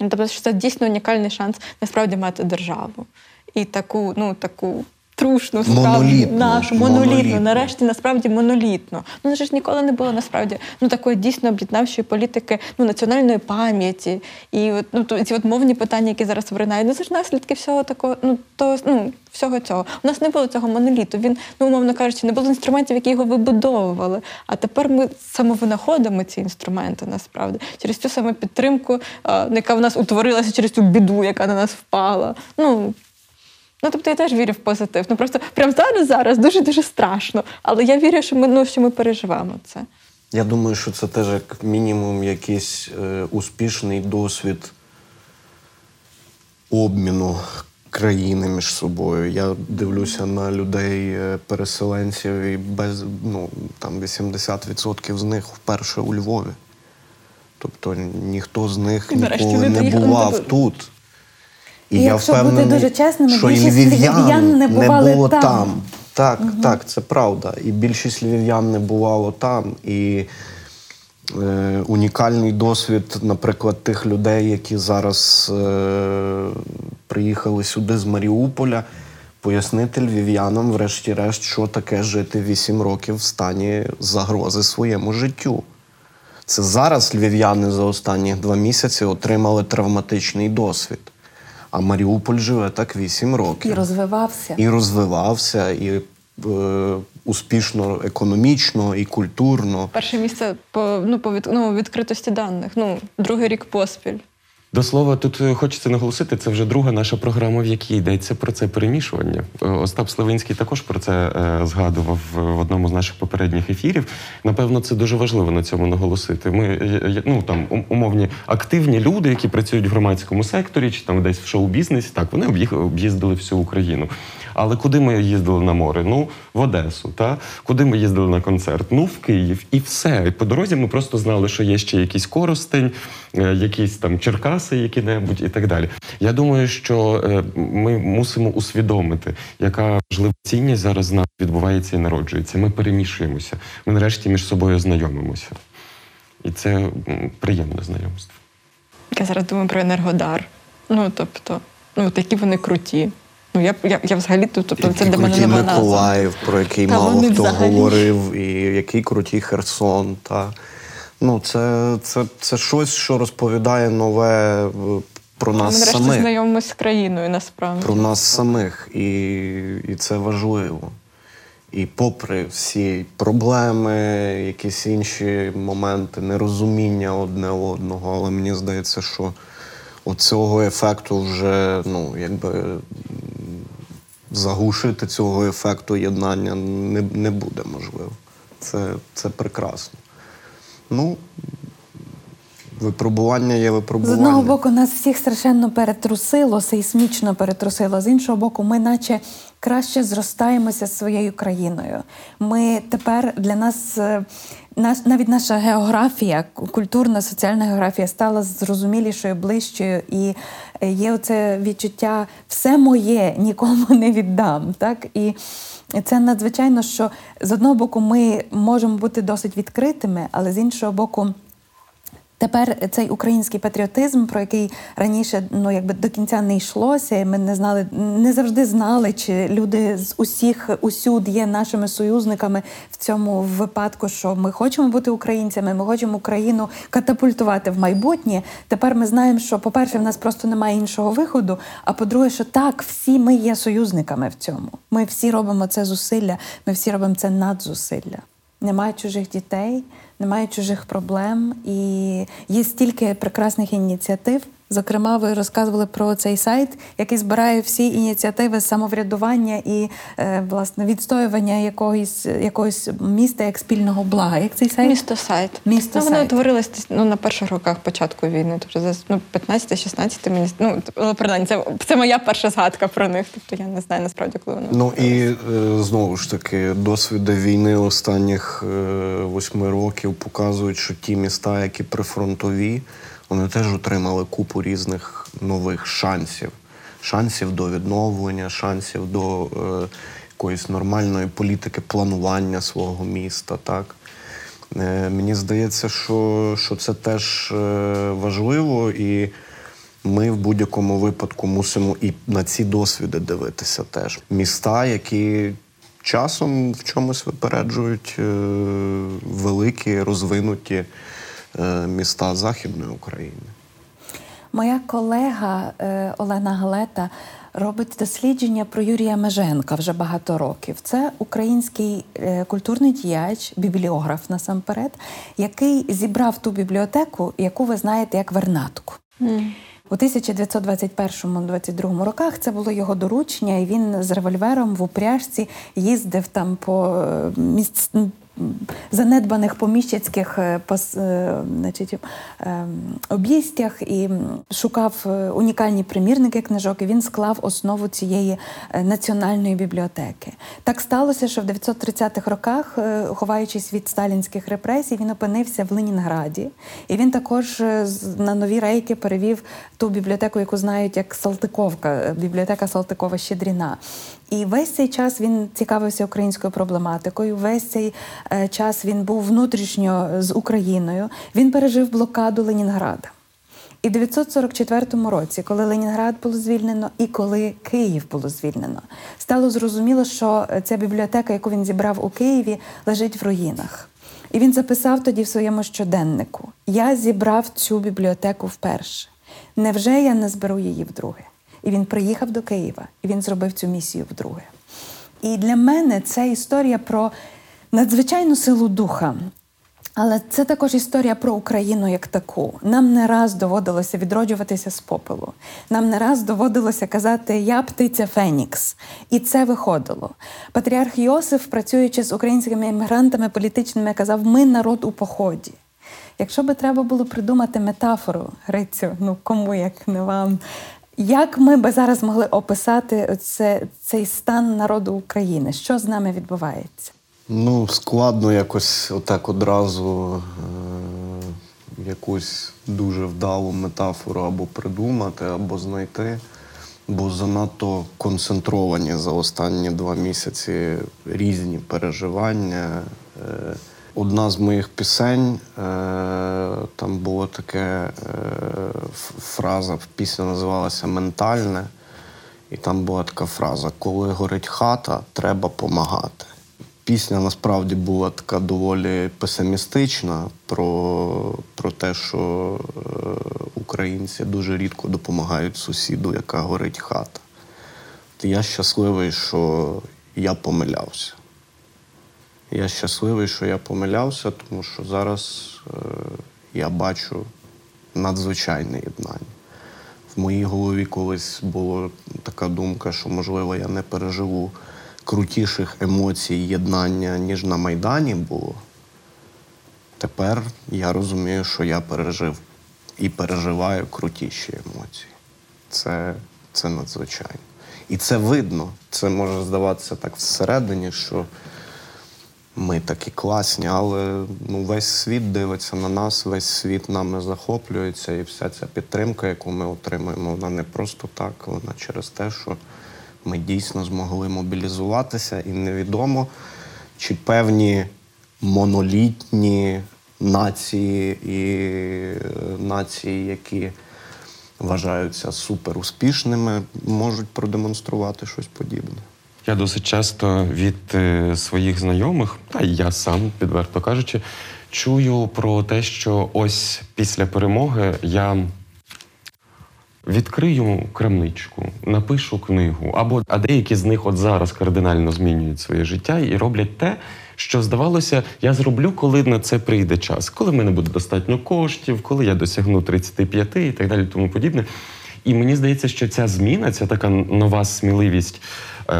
Ну, Тобто, що це дійсно унікальний шанс насправді мати державу. І таку, ну, таку трушну справді нашу монолітну, монолітну. нарешті насправді монолітно. Ну ж ніколи не було насправді ну такої дійсно об'єднавчої політики, ну національної пам'яті. І от, ну то ці от мовні питання, які зараз виринають, ну це ж наслідки всього такого, ну то ну всього цього. У нас не було цього моноліту. Він, ну умовно кажучи, не було інструментів, які його вибудовували. А тепер ми самовинаходимо ці інструменти насправді через цю саме підтримку, яка в нас утворилася через цю біду, яка на нас впала. Ну Ну, тобто я теж вірю в позитив. Ну просто прямо зараз зараз дуже дуже страшно. Але я вірю, що ми ну, що ми переживемо це. Я думаю, що це теж як мінімум якийсь е, успішний досвід обміну країни між собою. Я дивлюся на людей, е, переселенців, і без ну там 80% з них вперше у Львові. Тобто ніхто з них І ніколи не бував туди. тут. І якщо бути дуже чесними, що більшість львів'ян львів'ян не бували було там. там. Так, так, це правда. І більшість львів'ян не бувало там. І е, унікальний досвід, наприклад, тих людей, які зараз е, приїхали сюди з Маріуполя, пояснити львів'янам, врешті-решт, що таке жити 8 років в стані загрози своєму життю. Це зараз львів'яни за останні два місяці отримали травматичний досвід. А Маріуполь живе так 8 років І розвивався. і розвивався, і е, успішно економічно, і культурно. Перше місце по ну по від, ну, відкритості даних. Ну другий рік поспіль. До слова, тут е, хочеться наголосити, це вже друга наша програма, в якій йдеться про це перемішування. Е, Остап Славинський також про це е, згадував в одному з наших попередніх ефірів. Напевно, це дуже важливо на цьому наголосити. Ми ну там умовні активні люди, які працюють в громадському секторі чи там десь в шоу-бізнесі, так вони об'їздили всю Україну. Але куди ми їздили на море? Ну, в Одесу, та куди ми їздили на концерт? Ну, в Київ, і все. І по дорозі ми просто знали, що є ще якийсь коростень, е, якісь там Черкаси, які-небудь і так далі. Я думаю, що е, ми мусимо усвідомити, яка важлива цінність зараз з нас відбувається і народжується. Ми перемішуємося. Ми нарешті між собою знайомимося. І це приємне знайомство. Я зараз думаю про енергодар. Ну тобто, ну от які вони круті. Ну я я, я взагалі тут, тобто це для мене назва. Миколаїв, про який Та мало хто взагалі. говорив, і який крутий Херсон. Та. Ну, це, це, це щось, що розповідає нове е, про Ми нас нарешті самих. знайомимося з країною насправді. про нас самих, і, і це важливо. І попри всі проблеми, якісь інші моменти, нерозуміння одне одного, але мені здається, що оцього ефекту вже ну, якби м, заглушити цього ефекту єднання не, не буде можливо. Це, це прекрасно. Ну, випробування є З одного боку, нас всіх страшенно перетрусило, сейсмічно перетрусило. З іншого боку, ми наче краще зростаємося з своєю країною. Ми тепер для нас. Навіть наша географія, культурна, соціальна географія стала зрозумілішою, ближчою, і е, є оце відчуття все моє, нікому не віддам. Так? І це надзвичайно, що з одного боку ми можемо бути досить відкритими, але з іншого боку. Тепер цей український патріотизм, про який раніше ну якби до кінця не йшлося, і ми не знали, не завжди знали, чи люди з усіх усюд є нашими союзниками в цьому випадку, що ми хочемо бути українцями, ми хочемо Україну катапультувати в майбутнє. Тепер ми знаємо, що, по-перше, в нас просто немає іншого виходу. А по-друге, що так, всі ми є союзниками в цьому. Ми всі робимо це зусилля, ми всі робимо це надзусилля. Немає чужих дітей, немає чужих проблем, і є стільки прекрасних ініціатив. Зокрема, ви розказували про цей сайт, який збирає всі ініціативи самоврядування і е, власне відстоювання якогось якогось міста як спільного блага. Як цей сайт? Місто сайт. Місто ну, воно сайт. утворилось ну, на перших роках початку війни. Тобто за ну, 15-16 мені ну, принаймні, це, це моя перша згадка про них. Тобто я не знаю насправді, коли воно. Ну і е, знову ж таки, досвіди війни останніх е, восьми років показують, що ті міста, які прифронтові, вони теж отримали купу різних нових шансів. Шансів до відновлення, шансів до е, якоїсь нормальної політики планування свого міста. Так? Е, мені здається, що, що це теж е, важливо, і ми в будь-якому випадку мусимо і на ці досвіди дивитися теж. Міста, які часом в чомусь випереджують е, великі, розвинуті міста Західної України. Моя колега е, Олена Галета робить дослідження про Юрія Меженка вже багато років. Це український е, культурний діяч, бібліограф насамперед, який зібрав ту бібліотеку, яку ви знаєте як Вернатку. У 1921-22 роках це було його доручення, і він з револьвером в упряжці їздив там по е, місць. Занедбаних поміщицьких е, е, значить, е, об'їстях і шукав е, унікальні примірники книжок, і він склав основу цієї національної бібліотеки. Так сталося, що в 930-х роках, ховаючись від сталінських репресій, він опинився в Ленінграді, і він також на нові рейки перевів ту бібліотеку, яку знають як Салтиковка, бібліотека Салтикова Щедріна. І весь цей час він цікавився українською проблематикою. Весь цей е, час він був внутрішньо з Україною. Він пережив блокаду Ленінграда. І в 944 році, коли Ленінград було звільнено і коли Київ було звільнено, стало зрозуміло, що ця бібліотека, яку він зібрав у Києві, лежить в руїнах. І він записав тоді в своєму щоденнику: Я зібрав цю бібліотеку вперше. Невже я не зберу її вдруге? І він приїхав до Києва, і він зробив цю місію вдруге. І для мене це історія про надзвичайну силу духа. Але це також історія про Україну як таку. Нам не раз доводилося відроджуватися з попелу. Нам не раз доводилося казати Я птиця Фенікс. І це виходило. Патріарх Йосиф, працюючи з українськими іммігрантами політичними, казав: Ми народ у поході. Якщо би треба було придумати метафору, Грицю, ну кому як не вам, як ми би зараз могли описати оце, цей стан народу України? Що з нами відбувається? Ну, складно якось отак одразу е- якусь дуже вдалу метафору або придумати, або знайти, бо занадто концентровані за останні два місяці різні переживання. Е- Одна з моїх пісень, е- там було таке е- фраза, пісня називалася Ментальне. І там була така фраза: коли горить хата, треба помагати. Пісня насправді була така доволі песимістична про, про те, що е, українці дуже рідко допомагають сусіду, яка горить хата. Я щасливий, що я помилявся. Я щасливий, що я помилявся, тому що зараз е, я бачу надзвичайне єднання. В моїй голові колись була така думка, що, можливо, я не переживу крутіших емоцій єднання, ніж на Майдані було. Тепер я розумію, що я пережив і переживаю крутіші емоції. Це, це надзвичайно. І це видно. Це може здаватися так всередині, що ми такі класні, але ну, весь світ дивиться на нас, весь світ нами захоплюється, і вся ця підтримка, яку ми отримуємо, вона не просто так, вона через те, що ми дійсно змогли мобілізуватися, і невідомо, чи певні монолітні нації і е, нації, які вважаються суперуспішними, можуть продемонструвати щось подібне. Я досить часто від е, своїх знайомих, та й я сам, відверто кажучи, чую про те, що ось після перемоги я відкрию крамничку, напишу книгу, або а деякі з них от зараз кардинально змінюють своє життя і роблять те, що здавалося, я зроблю, коли на це прийде час, коли в мене буде достатньо коштів, коли я досягну 35 і так далі, тому подібне. І мені здається, що ця зміна, ця така нова сміливість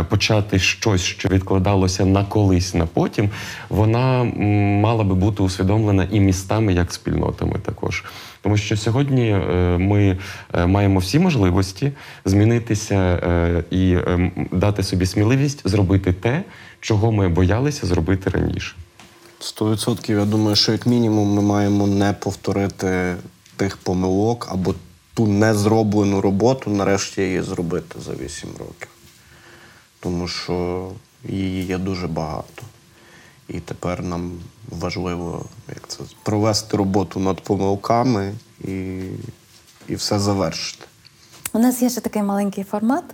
почати щось, що відкладалося на колись, на потім, вона мала би бути усвідомлена і містами, як спільнотами також. Тому що сьогодні е, ми е, маємо всі можливості змінитися е, і е, дати собі сміливість зробити те, чого ми боялися зробити раніше. Сто відсотків, я думаю, що як мінімум ми маємо не повторити тих помилок або ту незроблену роботу, нарешті її зробити за 8 років. Тому що її є дуже багато. І тепер нам важливо як це, провести роботу над помилками і, і все завершити. У нас є ще такий маленький формат,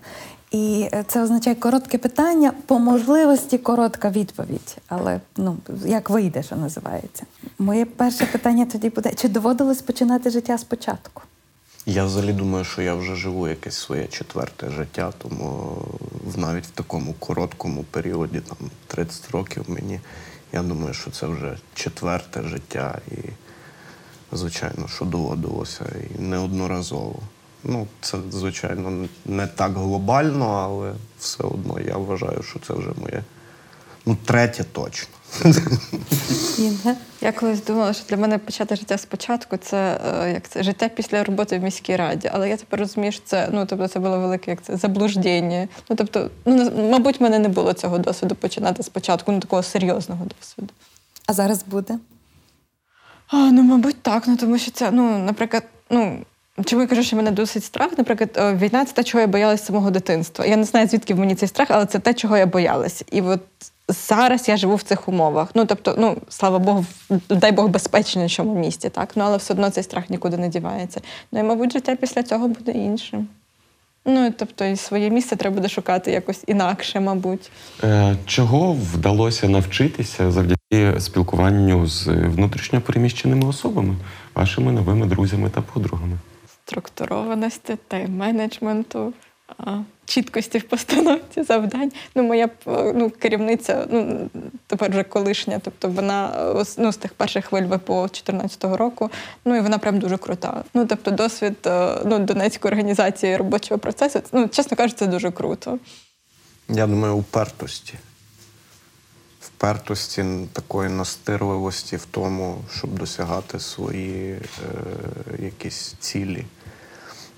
і це означає коротке питання, по можливості коротка відповідь. Але ну як вийде, що називається. Моє перше питання тоді буде: чи доводилось починати життя спочатку? Я взагалі думаю, що я вже живу якесь своє четверте життя, тому навіть в такому короткому періоді, там 30 років мені, я думаю, що це вже четверте життя. І, звичайно, що доводилося і неодноразово. Ну, це, звичайно, не так глобально, але все одно я вважаю, що це вже моє. Ну, третє точно. Я колись думала, що для мене почати життя спочатку це е, як це життя після роботи в міській раді. Але я тепер розумію, що це ну тобто це було велике як це заблуждення. Ну тобто, ну мабуть, в мене не було цього досвіду починати спочатку, ну такого серйозного досвіду. А зараз буде? А, ну, мабуть, так. Ну тому що це, ну, наприклад, ну. Чому я кажу, що мене досить страх? Наприклад, війна це те, чого я боялась з самого дитинства. Я не знаю, звідки в мені цей страх, але це те, чого я боялась. І от зараз я живу в цих умовах. Ну тобто, ну слава Богу, дай Бог безпечнішому місті, так. Ну але все одно цей страх нікуди не дівається. Ну і мабуть, життя після цього буде іншим. Ну тобто, і своє місце треба буде шукати якось інакше, мабуть. Е, Чого вдалося навчитися завдяки спілкуванню з внутрішньо переміщеними особами, вашими новими друзями та подругами? Структурованості, тайм-менеджменту, чіткості в постановці завдань. Ну, моя ну, керівниця, ну тепер вже колишня, тобто вона е, ну, з тих перших хвиль ВПО 2014 року. Ну і вона прям дуже крута. Ну, тобто, досвід е, ну, Донецької організації робочого процесу, ну, чесно кажучи, це дуже круто. Я думаю, упертості. Впертості, такої настирливості в тому, щоб досягати свої е, якісь цілі.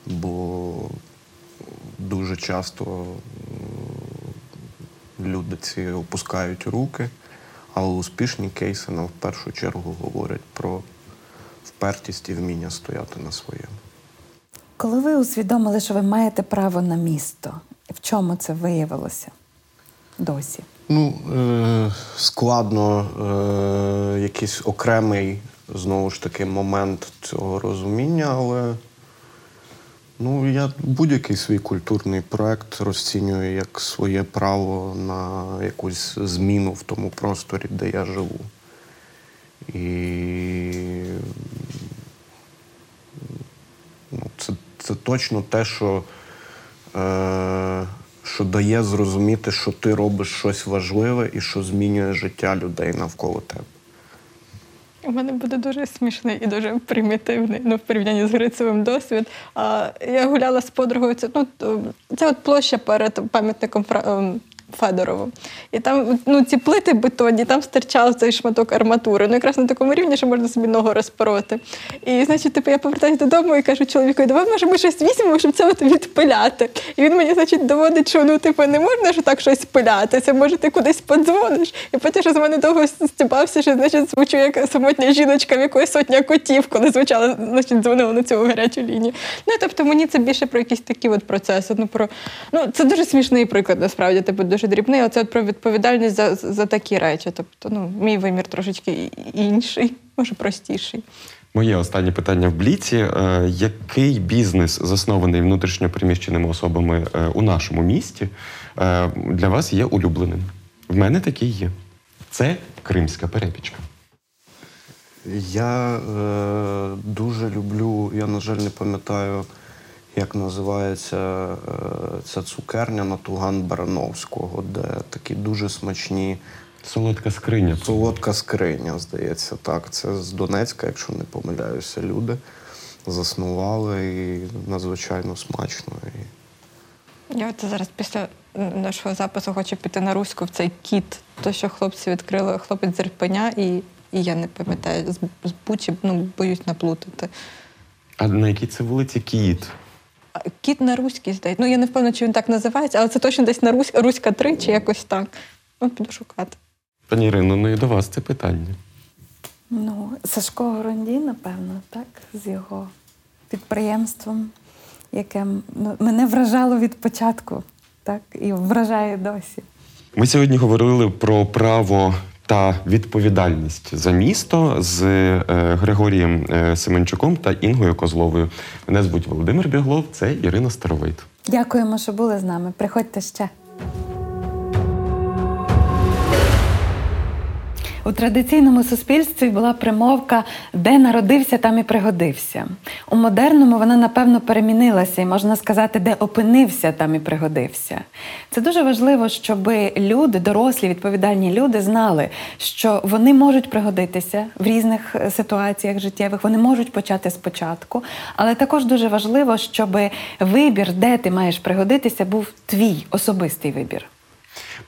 Бо дуже часто люди ці опускають руки, але успішні кейси нам в першу чергу говорять про впертість і вміння стояти на своєму. Коли ви усвідомили, що ви маєте право на місто, в чому це виявилося досі? Ну, е, складно е, якийсь окремий, знову ж таки, момент цього розуміння, але ну, я будь-який свій культурний проект розцінюю як своє право на якусь зміну в тому просторі, де я живу. І ну, це, це точно те, що, е, що дає зрозуміти, що ти робиш щось важливе і що змінює життя людей навколо тебе. У мене буде дуже смішний і дуже примітивний ну, в порівнянні з Грицевим досвід. А, я гуляла з подругою. Це, ну, це от площа перед пам'ятником ем, Федорову. І там ну, ці плити бетонні, там стирчав цей шматок арматури. Ну, якраз на такому рівні, що можна собі ногу розпороти. І, значить, типу, я повертаюся додому і кажу чоловіку, давай, може, ми щось візьмемо, щоб це от відпиляти. І він мені, значить, доводить, що ну, типу, не можна ж так щось пиляти. Це може ти кудись подзвониш. І потім що з мене довго стібався, що значить звучу як самотня жіночка, в якої сотня котів, коли звучала, значить, дзвонила на цю гарячу лінію. Ну, тобто мені це більше про якісь такі от процеси. Ну, про, ну, це дуже смішний приклад, насправді, типу, дуже дрібний. Оце от про відповідальність за, за такі речі. Тобто, ну, мій вимір трошечки інший, може, простіший. Моє останнє питання в Бліці. Е, Який бізнес, заснований внутрішньо переміщеними особами е, у нашому місті, е, для вас є улюбленим? В мене такий є. Це кримська перепічка. Я е, дуже люблю, я, на жаль, не пам'ятаю, як називається е, ця цукерня на Туган Барановського, де такі дуже смачні Солодка скриня. солодка скриня, здається. Так, це з Донецька, якщо не помиляюся, люди заснували і надзвичайно смачно. І Я от зараз після нашого запису хочу піти на руську в цей кіт, то що хлопці відкрили хлопець з Ірпеня, і, і я не пам'ятаю, з, з Бучі, ну, боюсь наплутати. А на якій це вулиці Кіт? Кіт на руській, здається. Ну, я не впевнена, чи він так називається, але це точно десь на Русь, Руська 3 чи якось так. Ну, піду шукати. Пані Ірино, ну і до вас це питання. Ну, Сашко Горонді, напевно, так, з його підприємством, яке ну, мене вражало від початку, так, і вражає досі. Ми сьогодні говорили про право та відповідальність за місто з е, Григорієм е, Семенчуком та Інгою Козловою. Мене звуть Володимир Біглов, це Ірина Старовит. Дякуємо, що були з нами. Приходьте ще. У традиційному суспільстві була примовка де народився, там і пригодився. У модерному вона, напевно, перемінилася, і можна сказати, де опинився, там і пригодився. Це дуже важливо, щоб люди, дорослі, відповідальні люди, знали, що вони можуть пригодитися в різних е, ситуаціях життєвих, вони можуть почати спочатку. Але також дуже важливо, щоб вибір, де ти маєш пригодитися, був твій особистий вибір.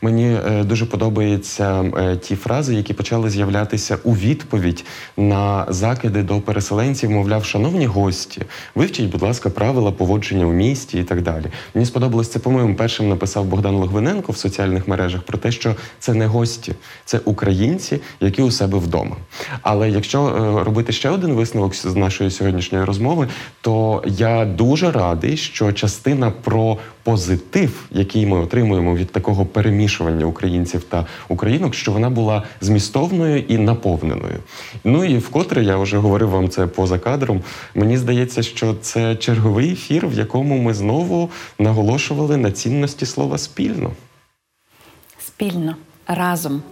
Мені е, дуже подобаються е, ті фрази, які почали з'являтися у відповідь на закиди до переселенців, мовляв, шановні гості, вивчіть, будь ласка, правила поводження у місті і так далі. Мені сподобалось це, по-моєму, першим написав Богдан Логвиненко в соціальних мережах про те, що це не гості, це українці, які у себе вдома. Але якщо е, робити ще один висновок з нашої сьогоднішньої розмови, то я дуже радий, що частина про позитив, який ми отримуємо від такого перемішування українців та українок, що вона була змістовною і наповненою. Ну і вкотре я вже говорив вам це поза кадром. Мені здається, що це черговий ефір, в якому ми знову наголошували на цінності слова спільно. Спільно, разом.